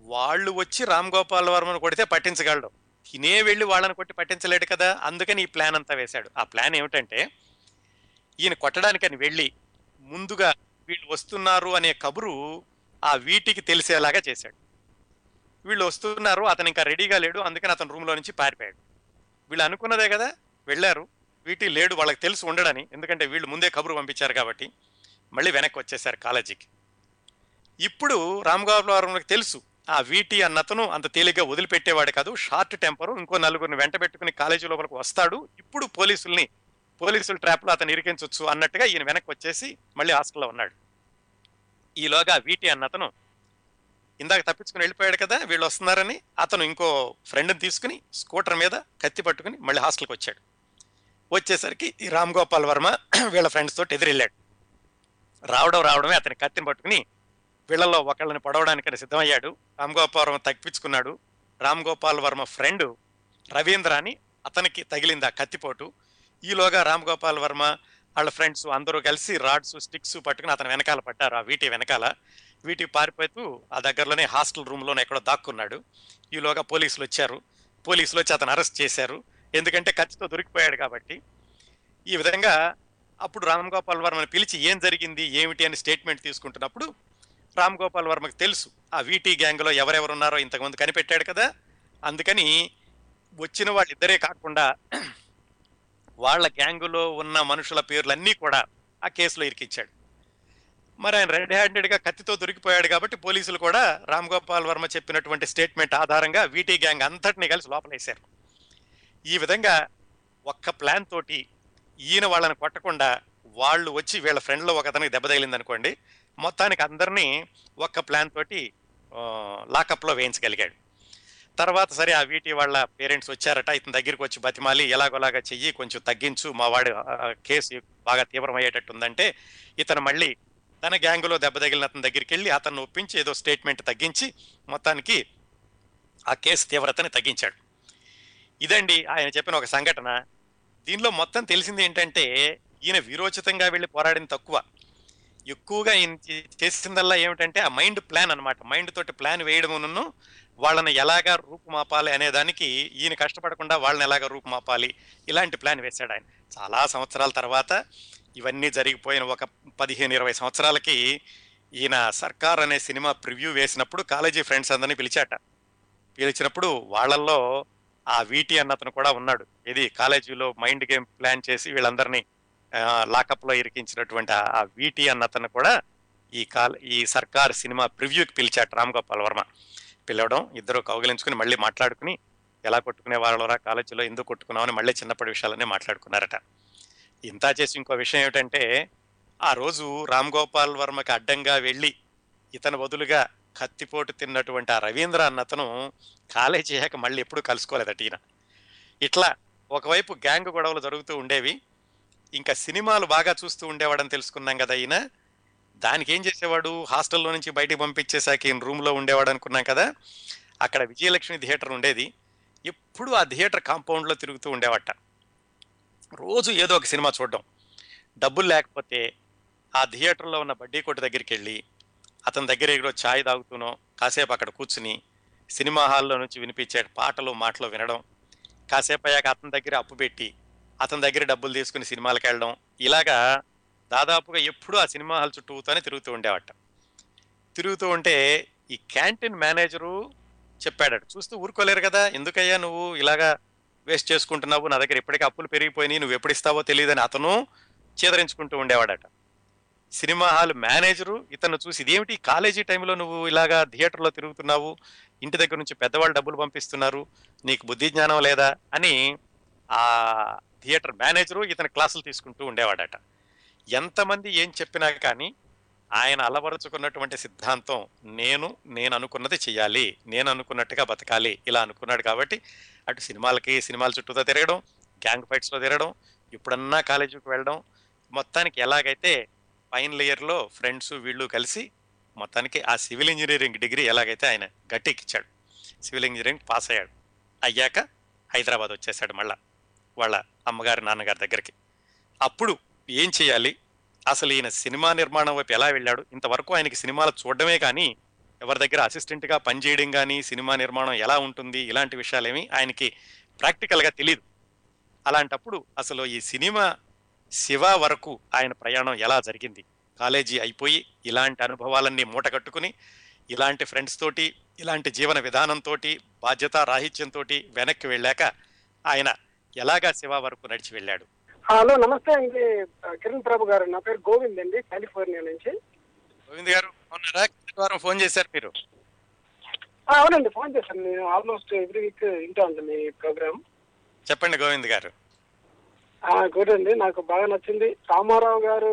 వాళ్ళు వచ్చి రామ్ గోపాల్ వర్మను కొడితే పట్టించగలడు. తినే వెళ్ళి వాళ్ళని కొట్టి పట్టించలేడు కదా. అందుకని ఈ ప్లాన్ అంతా వేశాడు. ఆ ప్లాన్ ఏమిటంటే ఈయన కొట్టడానికని వెళ్ళి ముందుగా వీళ్ళు వస్తున్నారు అనే కబురు ఆ వీటికి తెలిసేలాగా చేశాడు. వీళ్ళు వస్తున్నారు అతను ఇంకా రెడీగా లేడు అందుకని అతను రూమ్లో నుంచి పారిపోయాడు. వీళ్ళు అనుకున్నదే కదా వెళ్ళారు. వీటి లేడు వాళ్ళకి తెలుసు ఉండడని ఎందుకంటే వీళ్ళు ముందే కబురు పంపించారు కాబట్టి మళ్ళీ వెనక్కి వచ్చేసారు కాలేజీకి. ఇప్పుడు రామ్ తెలుసు ఆ వీటి అన్నతను అంత తేలిగ్గా వదిలిపెట్టేవాడు కాదు షార్ట్ టెంపరు ఇంకో నలుగురిని వెంట పెట్టుకుని కాలేజీ లోపలికి వస్తాడు. ఇప్పుడు పోలీసుల్ని పోలీసుల ట్రాప్లో అతను ఇరికించవచ్చు అన్నట్టుగా ఈయన వెనక్కి వచ్చేసి మళ్ళీ హాస్టల్లో ఉన్నాడు. ఈలోగా వీటి అన్నతను ఇందాక తప్పించుకుని వెళ్ళిపోయాడు కదా వీళ్ళు వస్తున్నారని అతను ఇంకో ఫ్రెండ్ని తీసుకుని స్కూటర్ మీద కత్తి పట్టుకుని మళ్ళీ హాస్టల్కి వచ్చాడు. వచ్చేసరికి ఈ రామ్ గోపాల్ వర్మ వీళ్ళ ఫ్రెండ్స్ తోటి ఎదిరెళ్ళాడు. రావడం రావడమే అతని కత్తిని పట్టుకుని వీళ్ళలో ఒకళ్ళని పడవడానికని సిద్ధమయ్యాడు. రామ్ గోపాల్ వర్మ తప్పించుకున్నాడు. రామ్ గోపాల్ వర్మ ఫ్రెండ్ రవీంద్ర అని అతనికి తగిలింది ఆ కత్తిపోటు. ఈలోగా రామ్ గోపాల్ వర్మ వాళ్ళ ఫ్రెండ్స్ అందరూ కలిసి రాడ్స్ స్టిక్స్ పట్టుకుని అతను వెనకాల పట్టారు ఆ వీటి వెనకాల. వీటి పారిపోతూ ఆ దగ్గరలోనే హాస్టల్ రూమ్లోనే ఎక్కడో దాక్కున్నాడు. ఈలోగా పోలీసులు వచ్చారు. పోలీసులు వచ్చి అతను అరెస్ట్ చేశారు. ఎందుకంటే ఖర్చుతో దొరికిపోయాడు కాబట్టి. ఈ విధంగా అప్పుడు రామ్ గోపాల్ వర్మని పిలిచి ఏం జరిగింది ఏమిటి అని స్టేట్మెంట్ తీసుకుంటున్నప్పుడు రామ్ గోపాల్ వర్మకు తెలుసు ఆ వీటీ గ్యాంగ్లో ఎవరెవరు ఉన్నారో ఇంతకుముందు కనిపెట్టాడు కదా. అందుకని వచ్చిన వాళ్ళిద్దరే కాకుండా వాళ్ళ గ్యాంగులో ఉన్న మనుషుల పేర్లన్నీ కూడా ఆ కేసులో ఇరికిచ్చాడు. మరి ఆయన రెడ్ హ్యాండెడ్గా కత్తితో దొరికిపోయాడు కాబట్టి పోలీసులు కూడా రామ్ గోపాల్ వర్మ చెప్పినటువంటి స్టేట్మెంట్ ఆధారంగా వీటీ గ్యాంగ్ అంతటిని కలిసి లోపలేశారు. ఈ విధంగా ఒక్క ప్లాన్ తోటి ఈయన వాళ్ళని కొట్టకుండా వాళ్ళు వచ్చి వీళ్ళ ఫ్రెండ్లో ఒక అతనికి దెబ్బ తగిలిందనుకోండి మొత్తానికి అందరినీ ఒక్క ప్లాన్ తోటి లాకప్లో వేయించగలిగాడు. తర్వాత సరే ఆ వీటి వాళ్ళ పేరెంట్స్ వచ్చారట ఇతని దగ్గరికి వచ్చి బతిమాలి ఎలాగోలాగా చెయ్యి కొంచెం తగ్గించు మా వాడు కేసు బాగా తీవ్రమయ్యేటట్టు ఉందంటే ఇతను మళ్ళీ తన గ్యాంగులో దెబ్బ తగిలిన అతని దగ్గరికి వెళ్ళి అతన్ని ఒప్పించి ఏదో స్టేట్మెంట్ తగ్గించి మొత్తానికి ఆ కేసు తీవ్రతని తగ్గించాడు. ఇదండి ఆయన చెప్పిన ఒక సంఘటన. దీనిలో మొత్తం తెలిసింది ఏంటంటే ఈయన విరోచితంగా వెళ్ళి పోరాడిన తక్కువ. ఎక్కువగా ఈయన చేసిందల్లా ఏమిటంటే ఆ మైండ్ ప్లాన్ అనమాట మైండ్ తోటి ప్లాన్ వేయడమును వాళ్ళని ఎలాగా రూపుమాపాలి అనే దానికి ఈయన కష్టపడకుండా వాళ్ళని ఎలాగా రూపుమాపాలి ఇలాంటి ప్లాన్ వేశాడు ఆయన. చాలా సంవత్సరాల తర్వాత ఇవన్నీ జరిగిపోయిన ఒక పదిహేను ఇరవై సంవత్సరాలకి ఈయన సర్కార్ అనే సినిమా ప్రివ్యూ వేసినప్పుడు కాలేజీ ఫ్రెండ్స్ అందరినీ పిలిచాట. పిలిచినప్పుడు వాళ్ళల్లో ఆ వీటి అన్న అతను కూడా ఉన్నాడు. ఇది కాలేజీలో మైండ్ గేమ్ ప్లాన్ చేసి వీళ్ళందరినీ లాకప్లో ఇరికించినటువంటి ఆ- వీటి అన్న అతను కూడా ఈ కాల ఈ సర్కార్ సినిమా ప్రివ్యూకి పిలిచాట రామ్ గోపాల్ వర్మ. పిలవడం ఇద్దరు కౌగిలించుకుని మళ్ళీ మాట్లాడుకుని ఎలా కొట్టుకునే వాళ్ళరా కాలేజీలో ఎందుకు కొట్టుకున్నామని మళ్ళీ చిన్నప్పటి విషయాలనే మాట్లాడుకున్నారట. ఇంతా చేసి ఇంకో విషయం ఏమిటంటే ఆ రోజు రామ్ గోపాల్ వర్మకి అడ్డంగా వెళ్ళి ఇతను బదులుగా కత్తిపోటు తిన్నటువంటి ఆ రవీంద్ర అన్నతను కాలేజీ చేయక మళ్ళీ ఎప్పుడు కలుసుకోలేదట ఈయన. ఇట్లా ఒకవైపు గ్యాంగ్ గొడవలు జరుగుతూ ఉండేవి ఇంకా సినిమాలు బాగా చూస్తూ ఉండేవాడని తెలుసుకున్నాం కదా ఈయన. దానికి ఏం చేసేవాడు? హాస్టల్లో నుంచి బయటికి పంపించేసాక ఈయన రూమ్లో ఉండేవాడు అనుకున్నాం కదా? అక్కడ విజయలక్ష్మి థియేటర్ ఉండేది. ఎప్పుడు ఆ థియేటర్ కాంపౌండ్లో తిరుగుతూ ఉండేవాట. రోజు ఏదో ఒక సినిమా చూడడం. డబ్బులు లేకపోతే ఆ థియేటర్లో ఉన్న బడ్డీ కొట్టు దగ్గరికి వెళ్ళి అతని దగ్గర ఎక్కడో ఛాయ్ తాగుతూనో కాసేపు అక్కడ కూర్చుని సినిమా హాల్లో నుంచి వినిపించే పాటలు మాటలు వినడం కాసేపు అయ్యాక అతని దగ్గర అప్పు పెట్టి అతని దగ్గర డబ్బులు తీసుకుని సినిమాలకు వెళ్ళడం ఇలాగా దాదాపుగా ఎప్పుడూ ఆ సినిమా హాల్ చుట్టూతోనే తిరుగుతూ ఉండేవాట. తిరుగుతూ ఉంటే ఈ క్యాంటీన్ మేనేజరు చెప్పాడట చూస్తూ ఊరుకోలేరు కదా ఎందుకయ్యా నువ్వు ఇలాగా వేస్ట్ చేసుకుంటున్నావు? నా దగ్గర ఇప్పటికే అప్పులు పెరిగిపోయినాయి నువ్వు ఎప్పుడు ఇస్తావో తెలియదని అతను చేదరించుకుంటూ ఉండేవాడట. సినిమా హాల్ మేనేజరు ఇతను చూసి ఇదేమిటి కాలేజీ టైంలో నువ్వు ఇలాగా థియేటర్లో తిరుగుతున్నావు? ఇంటి దగ్గర నుంచి పెద్దవాళ్ళు డబ్బులు పంపిస్తున్నారు నీకు బుద్ధి జ్ఞానం లేదా? అని ఆ థియేటర్ మేనేజరు ఇతని క్లాసులు తీసుకుంటూ ఉండేవాడట. ఎంతమంది ఏం చెప్పినా కానీ ఆయన అలవరుచుకున్నటువంటి సిద్ధాంతం నేను నేను అనుకున్నది చెయ్యాలి నేను అనుకున్నట్టుగా బతకాలి ఇలా అనుకున్నాడు కాబట్టి అటు సినిమాలకి సినిమాల చుట్టూతో తిరగడం గ్యాంగ్ ఫైట్స్లో తిరగడం ఎప్పుడన్నా కాలేజీకి వెళ్ళడం మొత్తానికి ఎలాగైతే ఫైనల్ ఇయర్లో ఫ్రెండ్స్ వీళ్ళు కలిసి మొత్తానికి ఆ సివిల్ ఇంజనీరింగ్ డిగ్రీ ఎలాగైతే ఆయన గట్టెక్కిచ్చాడు సివిల్ ఇంజనీరింగ్ పాస్ అయ్యాడు అయ్యాక హైదరాబాద్ వచ్చేసాడు మళ్ళా వాళ్ళ అమ్మగారి నాన్నగారి దగ్గరికి. అప్పుడు ఏం చేయాలి? అసలు ఈయన సినిమా నిర్మాణం వైపు ఎలా వెళ్ళాడు? ఇంతవరకు ఆయనకి సినిమాలు చూడడమే కానీ ఎవరి దగ్గర అసిస్టెంట్గా పనిచేయడం కానీ సినిమా నిర్మాణం ఎలా ఉంటుంది? ఇలాంటి విషయాలేమి ఆయనకి ప్రాక్టికల్గా తెలియదు అలాంటప్పుడు అసలు ఈ సినిమా శివ వరకు ఆయన ప్రయాణం ఎలా జరిగింది? కాలేజీ అయిపోయి ఇలాంటి అనుభవాలన్నీ మూట కట్టుకుని ఇలాంటి ఫ్రెండ్స్ తోటి ఇలాంటి జీవన విధానంతో బాధ్యత రాహిత్యంతో వెనక్కి వెళ్ళాక ఆయన ఎలాగా శివ వరకు నడిచి వెళ్ళాడు? హలో నమస్తే అండి. కిరణ్ ప్రభు గారు నా పేరు గోవింద్ అండి కాలిఫోర్నియా నుంచి. గోవింద్ గారు వారం ఫోన్ చేశారు మీరు. అవునండి ఫోన్ చేశాను. నేను ఆల్మోస్ట్ ఎవ్రీ వీక్ వింటా ఉంటాను మీ ప్రోగ్రామ్. చెప్పండి గోవింద్ గారు. గుడ్ అండి. నాకు బాగా నచ్చింది. రామారావు గారు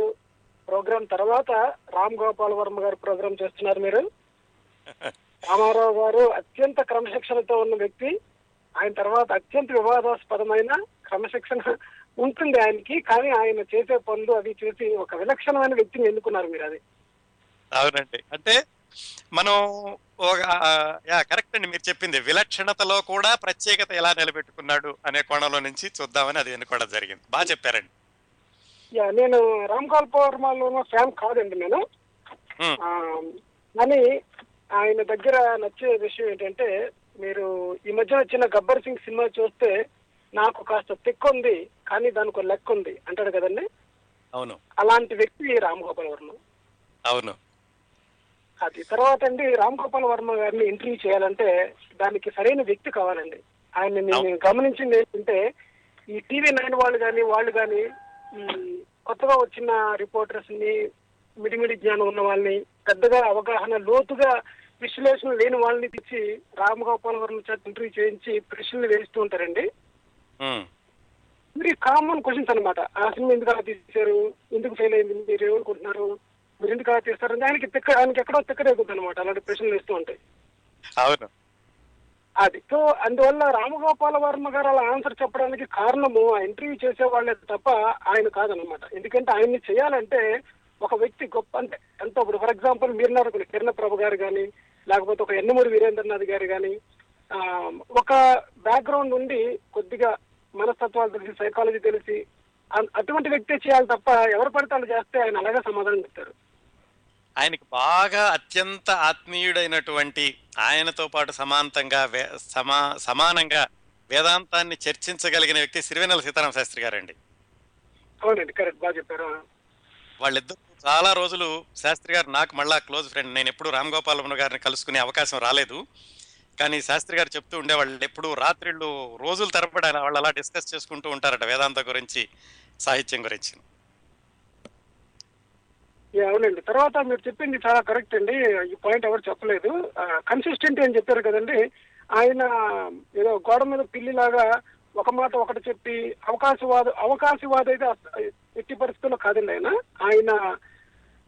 ప్రోగ్రామ్ తర్వాత రామ్ గోపాల్ వర్మ గారు ప్రోగ్రామ్ చేస్తున్నారు మీరు. రామారావు గారు అత్యంత క్రమశిక్షణతో ఉన్న వ్యక్తి. ఆయన తర్వాత అత్యంత వివాదాస్పదమైన క్రమశిక్షణ ఉంటుంది ఆయనకి కానీ ఆయన చేసే పనులు అవి చూసి ఒక విలక్షణమైన వ్యక్తిని ఎన్నుకున్నారు మీరు అది. అవునండి. అంటే మనం ఒక యా కరెక్ట్ అండి మీరు చెప్పింది. విలక్షణతలో కూడా ప్రత్యేకత ఎలా నిలబెట్టుకున్నాడు అనే కోణంలో నుంచి చూద్దామని అది ఎన్నుకోవడం జరిగింది. బాగా చెప్పారండి. యా నేను రామ్ గోపాల్ వర్మలో ఫ్యాన్ కాదండి నేను. కానీ ఆయన దగ్గర నచ్చే విషయం ఏంటంటే మీరు ఈ మధ్య వచ్చిన గబ్బర్ సింగ్ సినిమా చూస్తే నాకు కాస్త తిక్కు ఉంది కానీ దానికి ఒక లెక్క ఉంది. అంటాడు కదండి? అవును. అలాంటి వ్యక్తి రామ్ గోపాల్ వర్మ. అవును. అది తర్వాత అండి రామ్ గోపాల్ వర్మ గారిని ఇంటర్వ్యూ చేయాలంటే దానికి సరైన వ్యక్తి కావాలండి. ఆయన నేను గమనించింది ఏంటంటే ఈ టీవీ నైన్ వాళ్ళు కానీ వాళ్ళు కానీ కొత్తగా వచ్చిన రిపోర్టర్స్ని మిడిమిడి జ్ఞానం ఉన్న వాళ్ళని పెద్దగా అవగాహన లోతుగా విశ్లేషణ లేని వాళ్ళని తెచ్చి రామ్ గోపాల్ వర్మ చేత ఇంటర్వ్యూ చేయించి ప్రశ్నలు వేస్తూ ఉంటారండి. మరి కామన్ క్వశ్చన్స్ అన్నమాట. ఆ సినిమా ఎందుకు అలా తీశారు? ఎందుకు ఫెయిల్ అయింది? మీరు ఏమనుకుంటున్నారు మీరు ఎందుకు అలా తీస్తారు? ఆయనకి తిక్క ఆయనకి ఎక్కడో తిక్కరేగుతుంది అనమాట అలాంటి ప్రశ్నలు వేస్తూ ఉంటాయి. అవును. అది. సో అందువల్ల రామగోపాల వర్మ గారు అలా ఆన్సర్ చెప్పడానికి కారణము ఆ ఇంటర్వ్యూ చేసే వాళ్ళే తప్ప ఆయన కాదనమాట ఎందుకంటే ఆయన్ని చేయాలంటే ఒక వ్యక్తి గొప్ప అంటే ఎంతో ఇప్పుడు ఫర్ ఎగ్జాంపుల్ మీరున్నారు కిరణ ప్రభు గారు కానీ లేకపోతే ఒక ఎన్నమూరి వీరేంద్రనాథ్ గారు కానీ ఒక బ్యాక్గ్రౌండ్ నుండి కొద్దిగా మనస్తత్వాలు తెలిసి సైకాలజీ తెలిసి అటువంటి వ్యక్తి చేయాలి తప్ప ఎవరు పడితే వాళ్ళు చేస్తే ఆయన అలాగే సమాధానం చెప్తారు. ఆయనకి బాగా అత్యంత ఆత్మీయుడైనటువంటి ఆయనతో పాటు సమాంతంగా సమా సమానంగా వేదాంతాన్ని చర్చించగలిగిన వ్యక్తి సిరివెన్నెల సీతారామ శాస్త్రి గారండి. అవునండి కరెక్ట్ బాగా చెప్పారు. వాళ్ళిద్దరు చాలా రోజులు శాస్త్రి గారు నాకు మళ్ళా క్లోజ్ ఫ్రెండ్ నేను ఎప్పుడు రామ్ గోపాల్ గారిని కలుసుకునే అవకాశం రాలేదు. కానీ శాస్త్రి గారు చెప్తూ ఉండేవాళ్ళు ఎప్పుడు రాత్రిళ్ళు రోజుల తరబడి వాళ్ళు అలా డిస్కస్ చేసుకుంటూ ఉంటారట వేదాంత గురించి సాహిత్యం గురించి. అవునండి. తర్వాత మీరు చెప్పింది చాలా కరెక్ట్ అండి. ఈ పాయింట్ ఎవరు చెప్పలేదు. కన్సిస్టెంట్ అని చెప్పారు కదండి. ఆయన ఏదో గోడ మీద పిల్లిలాగా ఒక మాట ఒకటి చెప్పి అవకాశవాద అవకాశవాద అయితే ఎట్టి పరిస్థితుల్లో కాదండి ఆయన. ఆయన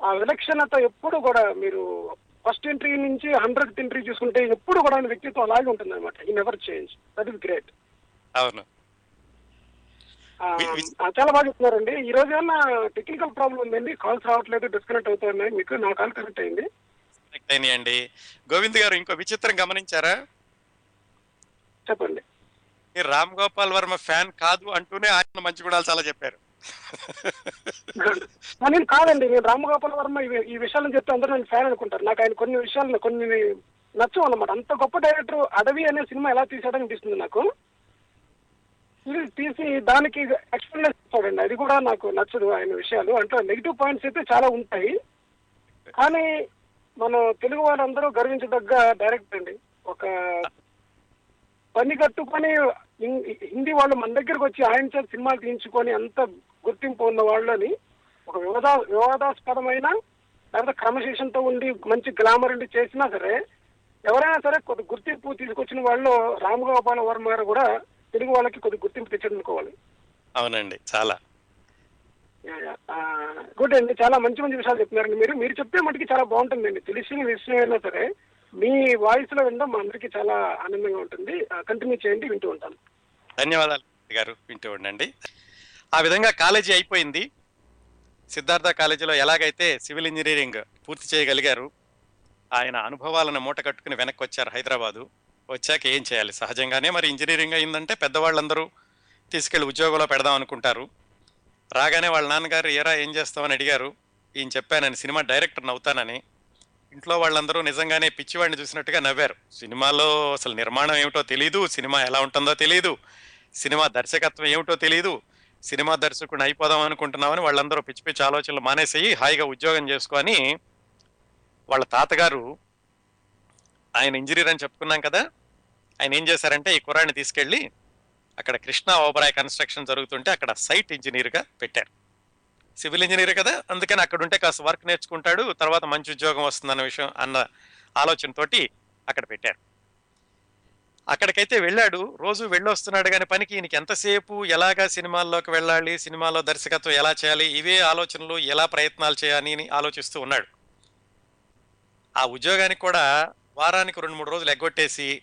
ఆ విలక్షణత ఎప్పుడు కూడా మీరు ఫస్ట్ ఎంట్రీ నుంచి హండ్రెడ్ ఎంట్రీ చూసుకుంటే ఎప్పుడు కూడా ఆయన వ్యక్తిత్వం అలాగే ఉంటుంది అనమాట ఈ never change that is great అవును చాలా బాగా చెప్తున్నారండి ఈ రోజు ఏమన్నా టెక్నికల్ ప్రాబ్లం ఉందండి? కాల్స్ రావట్లేదు డిస్కనెక్ట్ అవుతున్నాయి. మీకు నా కాల్ కనెక్ట్ అయింది. కనెక్ట్ అయినాయండి. గోవింద్ గారు ఇంకో విచిత్రం గమనించారా? చెప్పండి. రామ్ గోపాల్ వర్మ ఫ్యాన్ కాదు అంటూనే ఆయన మంచి గుణాలు చాలా చెప్పారు. నేను కాదండి నేను రామగోపాల వర్మ ఈ- విషయాలను చెప్తే అందరూ నేను ఫ్యాన్ అనుకుంటారు. నాకు ఆయన కొన్ని విషయాలు కొన్ని నచ్చవు అన్నమాట అంత గొప్ప డైరెక్టర్ అడవి అనే సినిమా ఎలా తీసాడని అనిపిస్తుంది నాకు. తీసి దానికి ఎక్స్ప్లెయిన్ చూడండి అది కూడా నాకు నచ్చదు ఆయన విషయాలు. అంటే నెగిటివ్ పాయింట్స్ అయితే చాలా ఉంటాయి. కానీ మన తెలుగు వాళ్ళందరూ గర్వించదగ్గ డైరెక్టర్ అండి. ఒక పని కట్టుకొని హిందీ వాళ్ళు మన దగ్గరకు వచ్చి ఆయన చేత సినిమాలు తీయించుకొని అంత గుర్తింపు ఉన్న వాళ్ళని ఒక వివాద వివాదాస్పదమైన లేకపోతే క్రమశిక్షణతో ఉండి మంచి గ్లామర్ ఉండి చేసినా సరే ఎవరైనా సరే కొద్ది గుర్తింపు తీసుకొచ్చిన వాళ్ళు రామగోపాల వర్మ గారు కూడా తెలుగు వాళ్ళకి కొద్ది గుర్తింపు తెచ్చాడు అనుకోవాలి అవునండి చాలా. గుడ్ అండి చాలా మంచి మంచి విషయాలు చెప్తున్నారండి మీరు. మీరు చెప్పే మటుకి చాలా బాగుంటుందండి. తెలిసిన విషయం అయినా సరే మీ వాయిస్లో వినడం మా అందరికీ చాలా ఆనందంగా ఉంటుంది. కంటిన్యూ చేయండి వింటూ ఉంటాను ధన్యవాదాలు గారు. వింటూ ఉండండి. ఆ విధంగా కాలేజీ అయిపోయింది. సిద్ధార్థ కాలేజీలో ఎలాగైతే సివిల్ ఇంజనీరింగ్ పూర్తి చేయగలిగారు ఆయన అనుభవాలను మూట కట్టుకుని వెనక్కి వచ్చారు హైదరాబాదు. వచ్చాక ఏం చేయాలి? సహజంగానే మరి ఇంజనీరింగ్ అయిందంటే పెద్దవాళ్ళందరూ తీసుకెళ్ళి ఉద్యోగంలో పెడదాం అనుకుంటారు. రాగానే వాళ్ళ నాన్నగారు ఏరా ఏం చేస్తామని అడిగారు. ఈయన చెప్పానని సినిమా డైరెక్టర్ అవుతానని. ఇంట్లో వాళ్ళందరూ నిజంగానే పిచ్చివాడిని చూసినట్టుగా నవ్వారు. సినిమాలో అసలు నిర్మాణం ఏమిటో తెలియదు సినిమా ఎలా ఉంటుందో తెలియదు సినిమా దర్శకత్వం ఏమిటో తెలియదు సినిమా దర్శకుడిని అయిపోదాం అనుకుంటున్నామని వాళ్ళందరూ పిచ్చి పిచ్చి ఆలోచనలు మానేసి హాయిగా ఉద్యోగం చేసుకొని వాళ్ళ తాతగారు ఆయన ఇంజనీర్ అని చెప్పుకున్నాం కదా ఆయన ఏం చేశారంటే ఈ కురాన్ని తీసుకెళ్ళి అక్కడ కృష్ణా ఓబరాయ్ కన్స్ట్రక్షన్ జరుగుతుంటే అక్కడ సైట్ ఇంజనీర్గా పెట్టారు. సివిల్ ఇంజనీర్ కదా అందుకని అక్కడ ఉంటే కాస్త వర్క్ నేర్చుకుంటాడు తర్వాత మంచి ఉద్యోగం వస్తుందన్న విషయం అన్న ఆలోచనతోటి అక్కడ పెట్టారు. అక్కడికైతే వెళ్ళాడు. రోజు వెళ్ళొస్తున్నాడు కానీ పనికి ఈయనకి ఎంతసేపు ఎలాగా సినిమాల్లోకి వెళ్ళాలి సినిమాలో దర్శకత్వం ఎలా చేయాలి ఇవే ఆలోచనలు ఎలా ప్రయత్నాలు చేయాలి అని ఆలోచిస్తూ ఉన్నాడు. ఆ ఉద్యోగానికి కూడా వారానికి రెండు మూడు రోజులు ఎగ్గొట్టేసి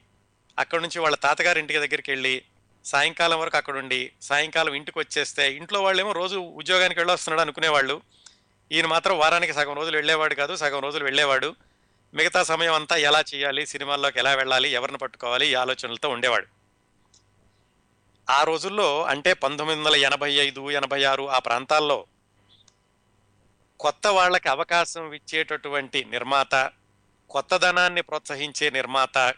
అక్కడి నుంచి వాళ్ళ తాతగారి ఇంటికి దగ్గరికి వెళ్ళి సాయంకాలం వరకు అక్కడ ఉండి సాయంకాలం ఇంటికి వచ్చేస్తే ఇంట్లో వాళ్ళేమో రోజు ఉద్యోగానికి వెళ్ళొస్తున్నాడు అనుకునేవాళ్ళు. ఈయన మాత్రం వారానికి సగం రోజులు వెళ్ళేవాడు కాదు సగం రోజులు వెళ్ళేవాడు. మిగతా సమయం అంతా ఎలా చేయాలి సినిమాల్లోకి ఎలా వెళ్ళాలి ఎవరిని పట్టుకోవాలి ఈ ఆలోచనలతో ఉండేవాడు. ఆ రోజుల్లో అంటే పంతొమ్మిది వందల ఎనభై ఐదు ఎనభై ఆరు ఆ ప్రాంతాల్లో కొత్త వాళ్ళకి అవకాశం ఇచ్చేటటువంటి నిర్మాత కొత్తదనాన్ని ప్రోత్సహించే నిర్మాత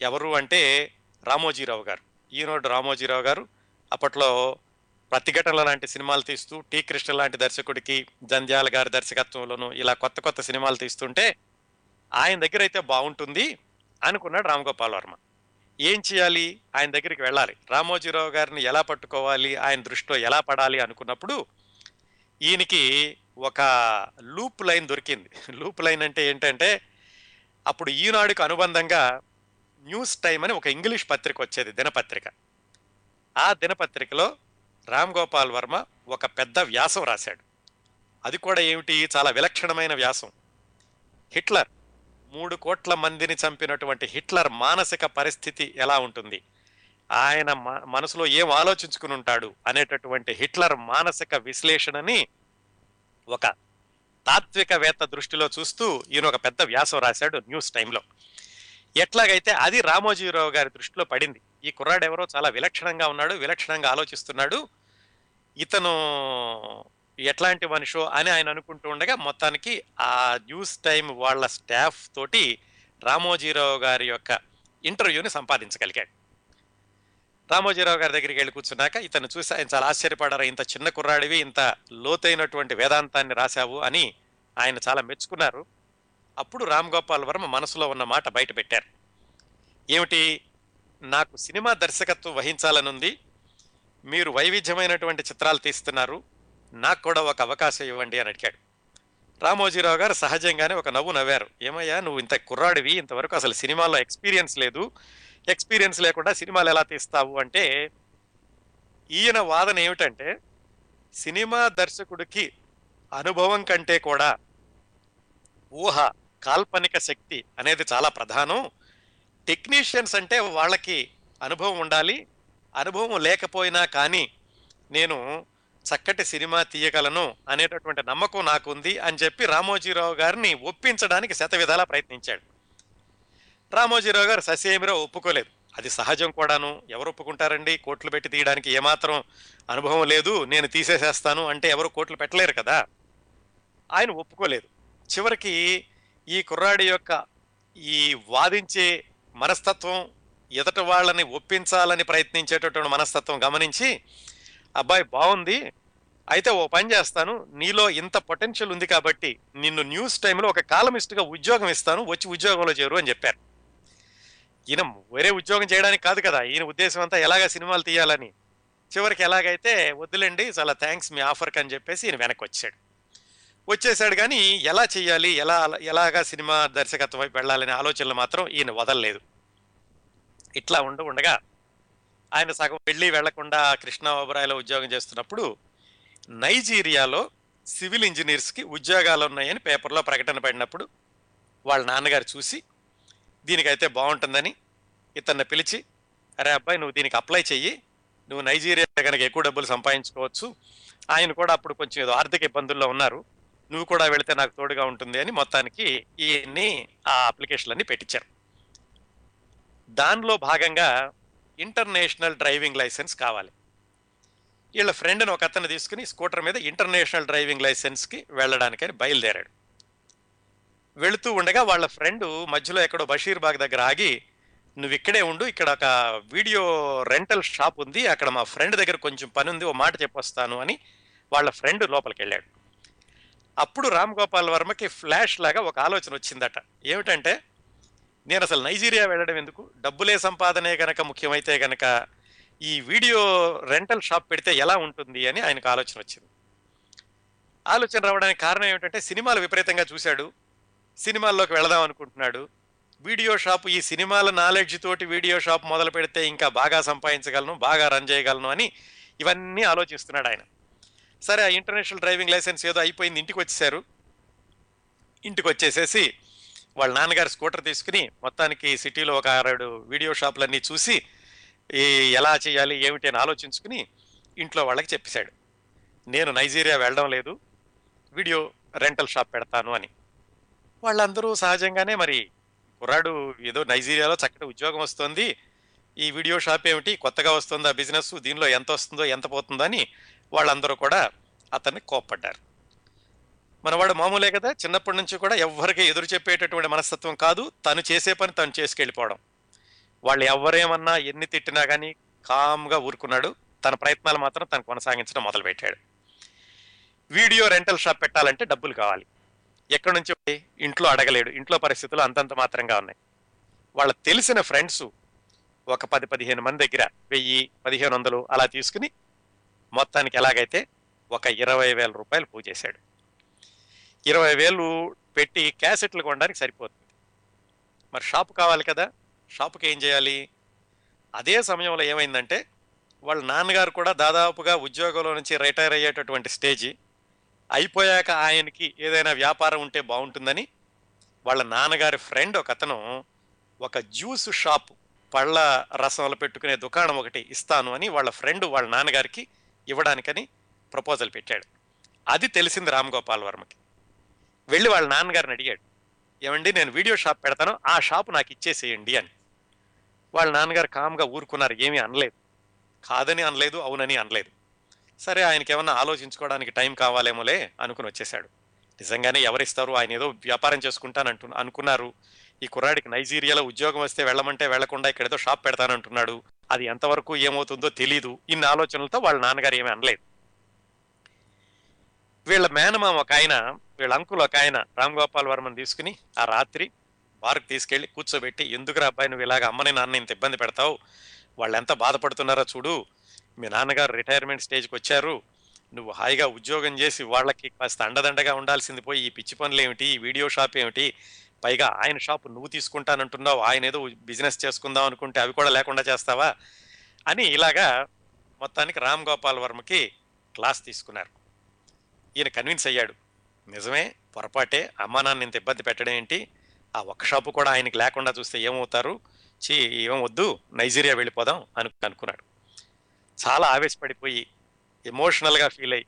ఎవరు అంటే రామోజీరావు గారు. ఈనాడు రామోజీరావు గారు అప్పట్లో ప్రతిఘటనల లాంటి సినిమాలు తీస్తూ టీ కృష్ణ లాంటి దర్శకుడికి జంధ్యాల గారి దర్శకత్వంలోనూ ఇలా కొత్త కొత్త సినిమాలు తీస్తుంటే ఆయన దగ్గర అయితే బాగుంటుంది అనుకున్నాడు రామగోపాల్ వర్మ. ఏం చేయాలి? ఆయన దగ్గరికి వెళ్ళాలి. రామోజీరావు గారిని ఎలా పట్టుకోవాలి? ఆయన దృష్టిలో ఎలా పడాలి అనుకున్నప్పుడు ఈయనకి ఒక లూప్ లైన్ దొరికింది. లూప్ లైన్ అంటే ఏంటంటే అప్పుడు ఈనాడుకు అనుబంధంగా న్యూస్ టైమ్ అని ఒక ఇంగ్లీష్ పత్రిక వచ్చేది దినపత్రిక. ఆ దినపత్రికలో రామ్ గోపాల్ వర్మ ఒక పెద్ద వ్యాసం రాశాడు. అది కూడా ఏమిటి? చాలా విలక్షణమైన వ్యాసం. హిట్లర్ మూడు కోట్ల మందిని చంపినటువంటి హిట్లర్ మానసిక పరిస్థితి ఎలా ఉంటుంది? ఆయన మనసులో ఏం ఆలోచించుకుని ఉంటాడు అనేటటువంటి హిట్లర్ మానసిక విశ్లేషణని ఒక తాత్వికవేత్త దృష్టిలో చూస్తూ ఈయన ఒక పెద్ద వ్యాసం రాశాడు న్యూస్ టైంలో ఎట్లాగైతే అది రామోజీరావు గారి దృష్టిలో పడింది. ఈ కుర్రాడు ఎవరో చాలా విలక్షణంగా ఉన్నాడు విలక్షణంగా ఆలోచిస్తున్నాడు. ఇతను ఎట్లాంటి మనిషో అని ఆయన అనుకుంటూ ఉండగా మొత్తానికి ఆ న్యూస్ టైం వాళ్ళ స్టాఫ్ తోటి రామోజీరావు గారి యొక్క ఇంటర్వ్యూని సంపాదించగలిగాడు. రామోజీరావు గారి దగ్గరికి వెళ్ళి కూర్చున్నాక ఇతను చూసి ఆయన చాలా ఆశ్చర్యపడారు ఇంత చిన్న కుర్రాడివి ఇంత లోతైనటువంటి వేదాంతాన్ని రాశావు అని ఆయన చాలా మెచ్చుకున్నారు. అప్పుడు రామ్ గోపాల్ వర్మ మనసులో ఉన్న మాట బయట పెట్టారు. ఏమిటి నాకు సినిమా దర్శకత్వం వహించాలనుంది మీరు వైవిధ్యమైనటువంటి చిత్రాలు తీస్తున్నారు నాకు కూడా ఒక అవకాశం ఇవ్వండి అని అడిగాడు. రామోజీరావు గారు సహజంగానే ఒక నవ్వు నవ్వారు. ఏమయ్యా నువ్వు ఇంత కుర్రాడివి ఇంతవరకు అసలు సినిమాలో ఎక్స్పీరియన్స్ లేదు. ఎక్స్పీరియన్స్ లేకుండా సినిమాలు ఎలా తీస్తావు అంటే ఈయన వాదన ఏమిటంటే సినిమా దర్శకుడికి అనుభవం కంటే కూడా ఊహ కాల్పనిక శక్తి అనేది చాలా ప్రధానం. టెక్నీషియన్స్ అంటే వాళ్ళకి అనుభవం ఉండాలి. అనుభవం లేకపోయినా కానీ నేను చక్కటి సినిమా తీయగలను అనేటటువంటి నమ్మకం నాకుంది అని చెప్పి రామోజీరావు గారిని ఒప్పించడానికి శతవిధాలా ప్రయత్నించాడు. రామోజీరావు గారు ససేమిరా ఒప్పుకోలేదు. అది సహజం కూడాను. ఎవరు ఒప్పుకుంటారండి? కోట్లు పెట్టి తీయడానికి ఏమాత్రం అనుభవం లేదు. నేను తీసేసేస్తాను అంటే ఎవరు కోట్లు పెట్టలేరు కదా. ఆయన ఒప్పుకోలేదు. చివరికి ఈ కుర్రాడి యొక్క ఈ వాదించే మనస్తత్వం ఎదటి వాళ్ళని ఒప్పించాలని ప్రయత్నించేటటువంటి మనస్తత్వం గమనించి అబ్బాయి బాగుంది అయితే ఓ పని చేస్తాను. నీలో ఇంత పొటెన్షియల్ ఉంది కాబట్టి నిన్ను న్యూస్ టైంలో ఒక కాలమిస్ట్గా ఉద్యోగం ఇస్తాను. వచ్చి ఉద్యోగంలో చేరు అని చెప్పారు. ఈయన వేరే ఉద్యోగం చేయడానికి కాదు కదా. ఈయన ఉద్దేశం అంతా ఎలాగ సినిమాలు తీయాలని. చివరికి ఎలాగైతే వద్దులేండి చాలా థ్యాంక్స్ మీ ఆఫర్కి అని చెప్పేసి ఈయన వెనక్కి వచ్చాడు. వచ్చేసాడు కానీ ఎలా చేయాలి ఎలా ఎలాగా సినిమా దర్శకత్వం వైపు వెళ్ళాలనే ఆలోచనలు మాత్రం ఈయన వదలలేదు. ఇట్లా ఉండ ఉండగా ఆయన సగం వెళ్ళి వెళ్ళకుండా కృష్ణా ఓబరాయిలో ఉద్యోగం చేస్తున్నప్పుడు నైజీరియాలో సివిల్ ఇంజనీర్స్కి ఉద్యోగాలు ఉన్నాయని పేపర్లో ప్రకటన పడినప్పుడు వాళ్ళ నాన్నగారు చూసి దీనికైతే బాగుంటుందని ఇతన్ని పిలిచి అరే అబ్బాయి నువ్వు దీనికి అప్లై చెయ్యి. నువ్వు నైజీరియా కనుక ఎక్కువ డబ్బులు సంపాదించుకోవచ్చు. ఆయన కూడా అప్పుడు కొంచెం ఏదో ఆర్థిక ఇబ్బందుల్లో ఉన్నారు. నువ్వు కూడా వెళితే నాకు తోడుగా ఉంటుంది అని మొత్తానికి ఈయన్ని ఆ అప్లికేషన్లన్నీ పెట్టించారు. దానిలో భాగంగా ఇంటర్నేషనల్ డ్రైవింగ్ లైసెన్స్ కావాలి. వీళ్ళ ఫ్రెండ్ని ఒక అతను తీసుకుని స్కూటర్ మీద ఇంటర్నేషనల్ డ్రైవింగ్ లైసెన్స్కి వెళ్ళడానికని బయలుదేరాడు. వెళుతూ ఉండగా వాళ్ళ ఫ్రెండ్ మధ్యలో ఎక్కడో బషీర్బాగ్ దగ్గర ఆగి నువ్వు ఇక్కడే ఉండు ఇక్కడ ఒక వీడియో రెంటల్ షాప్ ఉంది అక్కడ మా ఫ్రెండ్ దగ్గర కొంచెం పని ఉంది ఓ మాట చెప్పొస్తాను అని వాళ్ళ ఫ్రెండ్ లోపలికి వెళ్ళాడు. అప్పుడు రామ్ గోపాల్ వర్మకి ఫ్లాష్ లాగా ఒక ఆలోచన వచ్చిందట. ఏమిటంటే నేను అసలు నైజీరియా వెళ్ళడం ఎందుకు? డబ్బులే సంపాదనే గనక ముఖ్యమైతే గనక ఈ వీడియో రెంటల్ షాప్ పెడితే ఎలా ఉంటుంది అని ఆయనకు ఆలోచన వచ్చింది. ఆలోచన రావడానికి కారణం ఏమిటంటే సినిమాలు విపరీతంగా చూశాడు. సినిమాల్లోకి వెళదాం అనుకుంటున్నాడు. వీడియో షాప్ ఈ సినిమాల నాలెడ్జ్ తోటి వీడియో షాప్ మొదలు పెడితే ఇంకా బాగా సంపాదించగలను బాగా రన్ చేయగలను అని ఇవన్నీ ఆలోచిస్తున్నాడు ఆయన. సరే ఆ ఇంటర్నేషనల్ డ్రైవింగ్ లైసెన్స్ ఏదో అయిపోయింది ఇంటికి వచ్చేసారు ఇంటికి వచ్చేసేసి వాళ్ళ నాన్నగారు స్కూటర్ తీసుకుని మొత్తానికి సిటీలో ఒక ఆరేడు వీడియో షాపులన్నీ చూసి ఈ ఎలా చేయాలి ఏమిటి అని ఆలోచించుకుని ఇంట్లో వాళ్ళకి చెప్పేశాడు. నేను నైజీరియా వెళ్ళడం లేదు వీడియో రెంటల్ షాప్ పెడతాను అని. వాళ్ళందరూ సహజంగానే మరి కుర్రాడు ఏదో నైజీరియాలో చక్కటి ఉద్యోగం వస్తుంది ఈ వీడియో షాప్ ఏమిటి కొత్తగా వస్తుందా బిజినెస్ దీనిలో ఎంత వస్తుందో ఎంత పోతుందో అని వాళ్ళందరూ కూడా అతన్ని కోప్పడ్డారు. మనవాడు మామూలే కదా. చిన్నప్పటి నుంచి కూడా ఎవ్వరికి ఎదురు చెప్పేటటువంటి మనస్తత్వం కాదు. తను చేసే పని తను చేసుకెళ్ళిపోవడం. వాళ్ళు ఎవరేమన్నా ఎన్ని తిట్టినా కానీ కామ్గా ఊరుకున్నాడు. తన ప్రయత్నాలు మాత్రం తను కొనసాగించడం మొదలుపెట్టాడు. వీడియో రెంటల్ షాప్ పెట్టాలంటే డబ్బులు కావాలి. ఎక్కడి నుంచి ఇంట్లో అడగలేడు. ఇంట్లో పరిస్థితులు అంతంత మాత్రంగా ఉన్నాయి. వాళ్ళ తెలిసిన ఫ్రెండ్స్ ఒక పది పదిహేను మంది దగ్గర వెయ్యి పదిహేను వందలు అలా తీసుకుని మొత్తానికి ఎలాగైతే ఒక ఇరవై వేల రూపాయలు పూజేశాడు. ఇరవై వేలు పెట్టి క్యాసెట్లు కొనడానికి సరిపోతుంది. మరి షాపు కావాలి కదా షాపుకి ఏం చేయాలి? అదే సమయంలో ఏమైందంటే వాళ్ళ నాన్నగారు కూడా దాదాపుగా ఉద్యోగంలో నుంచి రిటైర్ అయ్యేటటువంటి స్టేజీ అయిపోయాక ఆయనకి ఏదైనా వ్యాపారం ఉంటే బాగుంటుందని వాళ్ళ నాన్నగారి ఫ్రెండ్ ఒక అతను ఒక జ్యూస్ షాప్ పళ్ళ రసంలో పెట్టుకునే దుకాణం ఒకటి ఇస్తాను అని వాళ్ళ ఫ్రెండ్ వాళ్ళ నాన్నగారికి ఇవ్వడానికని ప్రపోజల్ పెట్టాడు. అది తెలిసింది రామ్ గోపాల్ వర్మకి వెళ్ళి వాళ్ళ నాన్నగారిని అడిగాడు ఏమండి నేను వీడియో షాప్ పెడతాను ఆ షాపు నాకు ఇచ్చేసేయండి అని. వాళ్ళ నాన్నగారు కామ్గా ఊరుకున్నారు ఏమీ అనలేదు. కాదని అనలేదు అవునని అనలేదు. సరే ఆయనకి ఏమన్నా ఆలోచించుకోవడానికి టైం కావాలేమోలే అనుకుని వచ్చేసాడు నిజంగానే ఎవరిస్తారు? ఆయన ఏదో వ్యాపారం చేసుకుంటానంటు అనుకున్నారు. ఈ కుర్రాడికి నైజీరియాలో ఉద్యోగం వస్తే వెళ్ళమంటే వెళ్ళకుండా ఇక్కడ ఏదో షాప్ పెడతానంటున్నాడు. అది ఎంతవరకు ఏమవుతుందో తెలీదు. ఇన్ని ఆలోచనలతో వాళ్ళ నాన్నగారు ఏమీ అనలేదు. వీళ్ళ మేనమామ ఒక ఆయన వీళ్ళ అంకులు ఒక ఆయన రామ్ గోపాల్ వర్మని తీసుకుని ఆ రాత్రి బార్కు తీసుకెళ్ళి కూర్చోబెట్టి ఎందుకురా అబ్బాయి నువ్వు ఇలాగ అమ్మని నాన్న ఇంత ఇబ్బంది పెడతావు? వాళ్ళు ఎంత బాధపడుతున్నారో చూడు. మీ నాన్నగారు రిటైర్మెంట్ స్టేజ్కి వచ్చారు. నువ్వు హాయిగా ఉద్యోగం చేసి వాళ్ళకి కాస్త అండదండగా ఉండాల్సింది పోయి ఈ పిచ్చి పనులు ఏమిటి? ఈ వీడియో షాప్ ఏమిటి? పైగా ఆయన షాప్ నువ్వు తీసుకుంటానంటున్నావు. ఆయన ఏదో బిజినెస్ చేసుకుందాం అనుకుంటే అవి కూడా లేకుండా చేస్తావా? అని ఇలాగా మొత్తానికి రామ్ గోపాల్ వర్మకి క్లాస్ తీసుకున్నారు. ఈయన కన్విన్స్ అయ్యాడు. నిజమే పొరపాటే. అమ్మా నాన్న ఇంత ఇబ్బంది పెట్టడం ఏంటి? ఆ ఒక్క షాపు కూడా ఆయనకి లేకుండా చూస్తే ఏమవుతారు? చీ ఏం వద్దు నైజీరియా వెళ్ళిపోదాం అను అనుకున్నాడు. చాలా ఆవేశపడిపోయి ఎమోషనల్గా ఫీల్ అయ్యి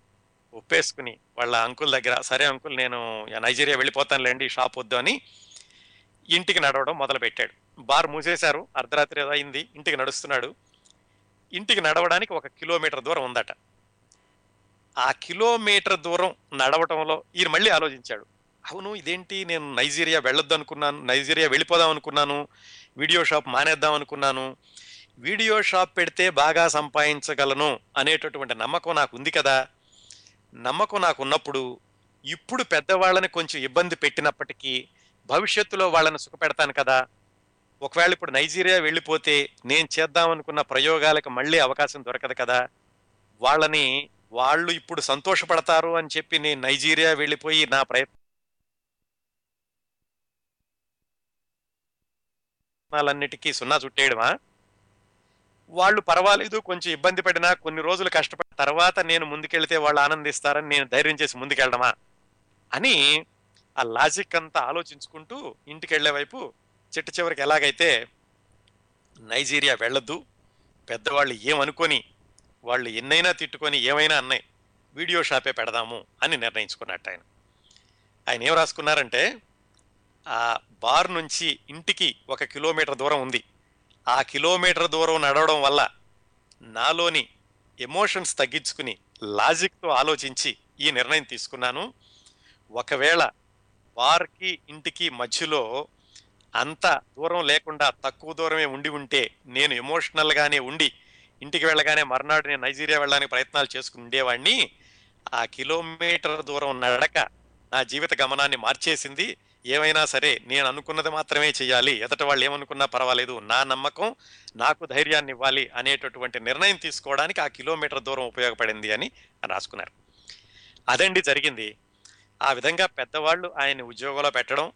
ఒప్పేసుకుని వాళ్ళ అంకుల్ దగ్గర సరే అంకుల్ నేను నైజీరియా వెళ్ళిపోతానులేండి షాప్ వద్దు అని ఇంటికి నడవడం మొదలుపెట్టాడు. బార్ మూసేశారు అర్ధరాత్రి ఏదో అయింది ఇంటికి నడుస్తున్నాడు. ఇంటికి నడవడానికి ఒక కిలోమీటర్ దూరం ఉందట. ఆ కిలోమీటర్ దూరం నడవటంలో ఈయన మళ్ళీ ఆలోచించాడు. అవును ఇదేంటి నేను నైజీరియా వెళ్ళొద్దు అనుకున్నాను నైజీరియా వెళ్ళిపోదాం అనుకున్నాను వీడియో షాప్ మానేద్దాం అనుకున్నాను వీడియో షాప్ పెడితే బాగా సంపాదించగలను అనేటటువంటి నమ్మకం నాకు ఉంది కదా. నమ్మకం నాకు ఉన్నప్పుడు ఇప్పుడు పెద్దవాళ్ళని కొంచెం ఇబ్బంది పెట్టినప్పటికీ భవిష్యత్తులో వాళ్ళని సుఖపెడతాను కదా. ఒకవేళ ఇప్పుడు నైజీరియా వెళ్ళిపోతే నేను చేద్దాం అనుకున్న ప్రయోగాలకు మళ్ళీ అవకాశం దొరకదు కదా. వాళ్ళని వాళ్ళు ఇప్పుడు సంతోషపడతారు అని చెప్పి నేను నైజీరియా వెళ్ళిపోయి నా ప్రయత్నాలన్నిటికీ సున్నా చుట్టేయడమా? వాళ్ళు పర్వాలేదు కొంచెం ఇబ్బంది పడినా కొన్ని రోజులు కష్టపడిన తర్వాత నేను ముందుకెళ్తే వాళ్ళు ఆనందిస్తారని నేను ధైర్యం చేసి ముందుకెళ్ళడమా అని ఆ లాజిక్ అంతా ఆలోచించుకుంటూ ఇంటికి వెళ్ళే వైపు చిట్ట చివరికి ఎలాగైతే నైజీరియా వెళ్ళొద్దు పెద్దవాళ్ళు ఏమనుకొని వాళ్ళు ఎన్నైనా తిట్టుకొని ఏమైనా అన్నాయి వీడియో షాపే పెడదాము అని నిర్ణయించుకున్నట్టు ఆయన. ఆయన ఏం రాసుకున్నారంటే ఆ బార్ నుంచి ఇంటికి ఒక కిలోమీటర్ దూరం ఉంది. ఆ కిలోమీటర్ దూరం నడవడం వల్ల నాలోని ఎమోషన్స్ తగ్గించుకుని లాజిక్తో ఆలోచించి ఈ నిర్ణయం తీసుకున్నాను. ఒకవేళ బార్కి ఇంటికి మధ్యలో అంత దూరం లేకుండా తక్కువ దూరమే ఉండి ఉంటే నేను ఎమోషనల్గానే ఉండి ఇంటికి వెళ్ళగానే మర్నాడు నేను నైజీరియా వెళ్ళడానికి ప్రయత్నాలు చేసుకుని ఉండేవాడిని ఆ కిలోమీటర్ దూరం నడక నా జీవిత గమనాన్ని మార్చేసింది. ఏమైనా సరే నేను అనుకున్నది మాత్రమే చేయాలి. ఎదట వాళ్ళు ఏమనుకున్నా పర్వాలేదు. నా నమ్మకం నాకు ధైర్యాన్ని ఇవ్వాలి అనేటటువంటి నిర్ణయం తీసుకోవడానికి ఆ కిలోమీటర్ దూరం ఉపయోగపడింది అని రాసుకున్నారు. అదండి జరిగింది. ఆ విధంగా పెద్దవాళ్ళు ఆయన్ని ఉద్యోగంలో పెట్టడం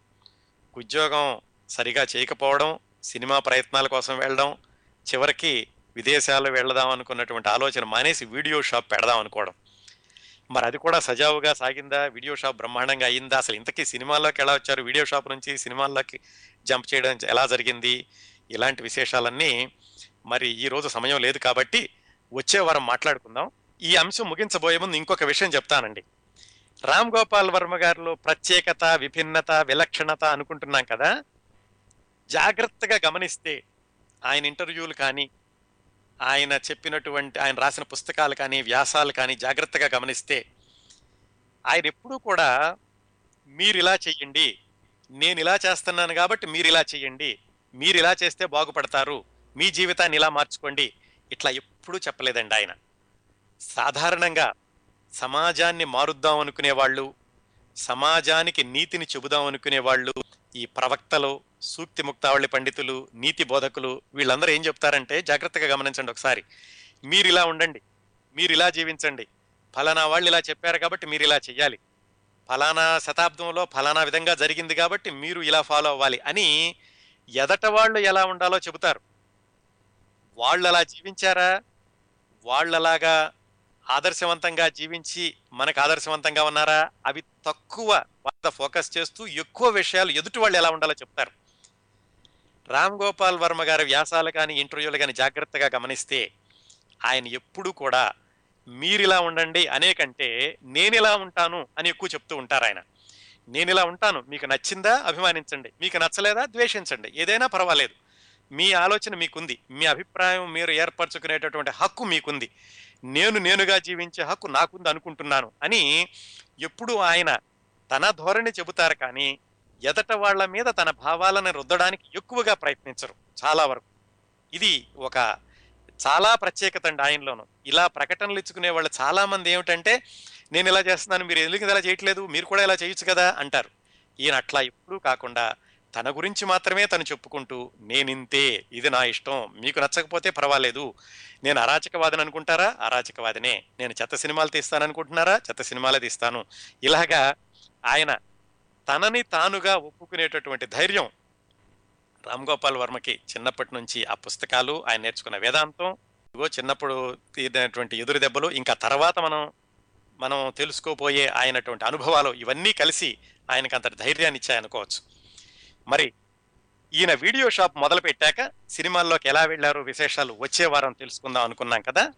ఉద్యోగం సరిగా చేయకపోవడం సినిమా ప్రయత్నాల కోసం వెళ్ళడం చివరికి విదేశాలు వెళ్దాం అనుకున్నటువంటి ఆలోచన మానేసి వీడియో షాప్ పెడదాం అనుకోవడం. మరి అది కూడా సజావుగా సాగిందా? వీడియో షాప్ బ్రహ్మాండంగా అయిందా? అసలు ఇంతకీ సినిమాల్లోకి ఎలా వచ్చారు? వీడియో షాప్ నుంచి సినిమాల్లోకి జంప్ చేయడం ఎలా జరిగింది? ఇలాంటి విశేషాలన్నీ మరి ఈరోజు సమయం లేదు కాబట్టి వచ్చే వారం మాట్లాడుకుందాం. ఈ అంశం ముగించబోయే ముందు ఇంకొక విషయం చెప్తానండి. రామ్ గోపాల్ వర్మ గారిలో ప్రత్యేకత విభిన్నత విలక్షణత అనుకుంటున్నాం కదా? జాగ్రత్తగా గమనిస్తే ఆయన ఇంటర్వ్యూలు కానీ ఆయన చెప్పినటువంటి ఆయన రాసిన పుస్తకాలు కానీ వ్యాసాలు కానీ జాగ్రత్తగా గమనిస్తే ఆయన ఎప్పుడూ కూడా మీరు ఇలా చెయ్యండి నేను ఇలా చేస్తున్నాను కాబట్టి మీరు ఇలా చెయ్యండి మీరు ఇలా చేస్తే బాగుపడతారు మీ జీవితాన్ని ఇలా మార్చుకోండి ఇట్లా ఎప్పుడూ చెప్పలేదండి ఆయన. సాధారణంగా సమాజాన్ని మారుద్దాం అనుకునే వాళ్ళు సమాజానికి నీతిని చెబుదాం అనుకునే వాళ్ళు ఈ ప్రవక్తలు సూక్తి ముక్తావళి పండితులు నీతి బోధకులు వీళ్ళందరూ ఏం చెప్తారంటే జాగ్రత్తగా గమనించండి ఒకసారి. మీరు ఇలా ఉండండి. మీరు ఇలా జీవించండి. ఫలానా వాళ్ళు ఇలా చెప్పారు కాబట్టి మీరు ఇలా చెయ్యాలి. ఫలానా శతాబ్దంలో ఫలానా విధంగా జరిగింది కాబట్టి మీరు ఇలా ఫాలో అవ్వాలి అని ఎదట వాళ్ళు ఎలా ఉండాలో చెబుతారు. వాళ్ళు అలా జీవించారా? వాళ్ళలాగా ఆదర్శవంతంగా జీవించి మనకు ఆదర్శవంతంగా ఉన్నారా? అవి తక్కువ మీద ఫోకస్ చేస్తూ ఎక్కువ విషయాలు ఎదుటి వాళ్ళు ఎలా ఉండాలో చెప్తారు. రామ్ గోపాల్ వర్మ గారి వ్యాసాలు కానీ ఇంటర్వ్యూలు కానీ జాగ్రత్తగా గమనిస్తే ఆయన ఎప్పుడూ కూడా మీరిలా ఉండండి అనేకంటే నేను ఇలా ఉంటాను అని ఎక్కువ చెప్తూ ఉంటారు ఆయన. నేను ఇలా ఉంటాను మీకు నచ్చిందా అభిమానించండి మీకు నచ్చలేదా ద్వేషించండి ఏదైనా పర్వాలేదు. మీ ఆలోచన మీకుంది మీ అభిప్రాయం మీరు ఏర్పరచుకునేటటువంటి హక్కు మీకుంది నేను నేనుగా జీవించే హక్కు నాకుంది అనుకుంటున్నాను అని ఎప్పుడు ఆయన తన ధోరణి చెబుతారు కానీ ఎదట వాళ్ళ మీద తన భావాలను రుద్దడానికి ఎక్కువగా ప్రయత్నించరు చాలా వరకు. ఇది ఒక చాలా ప్రత్యేకత అండి ఆయనలోను. ఇలా ప్రకటనలు ఇచ్చుకునే వాళ్ళు చాలా మంది ఏమిటంటే నేను ఇలా చేస్తున్నాను మీరు ఎందుకు ఇలా చేయట్లేదు? మీరు కూడా ఇలా చేయొచ్చు కదా? అంటారు. ఈయన అట్లా ఎప్పుడూ కాకుండా తన గురించి మాత్రమే తను చెప్పుకుంటూ నేనింతే ఇది నా ఇష్టం మీకు నచ్చకపోతే పర్వాలేదు. నేను అరాచకవాదని అనుకుంటారా? అరాచకవాదినే. నేను చెత్త సినిమాలు తీస్తాను అనుకుంటున్నారా? చెత్త సినిమాలే తీస్తాను. ఇలాగా ఆయన తనని తానుగా ఒప్పుకునేటటువంటి ధైర్యం రామ్ గోపాల్ వర్మకి చిన్నప్పటి నుంచి ఆ పుస్తకాలు ఆయన నేర్చుకున్న వేదాంతం. ఇదిగో చిన్నప్పుడు తీరినటువంటి ఎదురు దెబ్బలు ఇంకా తర్వాత మనం మనం తెలుసుకోపోయే ఆయనటువంటి అనుభవాలు ఇవన్నీ కలిసి ఆయనకు అంతటి ధైర్యాన్ని ఇచ్చాయనుకోవచ్చు మరి ఈయన వీడియో షాప్ మొదలు పెట్టాక సినిమాల్లోకి ఎలా వెళ్ళారు విశేషాలు వచ్చే వారం తెలుసుకుందాం అనుకున్నాం కదా.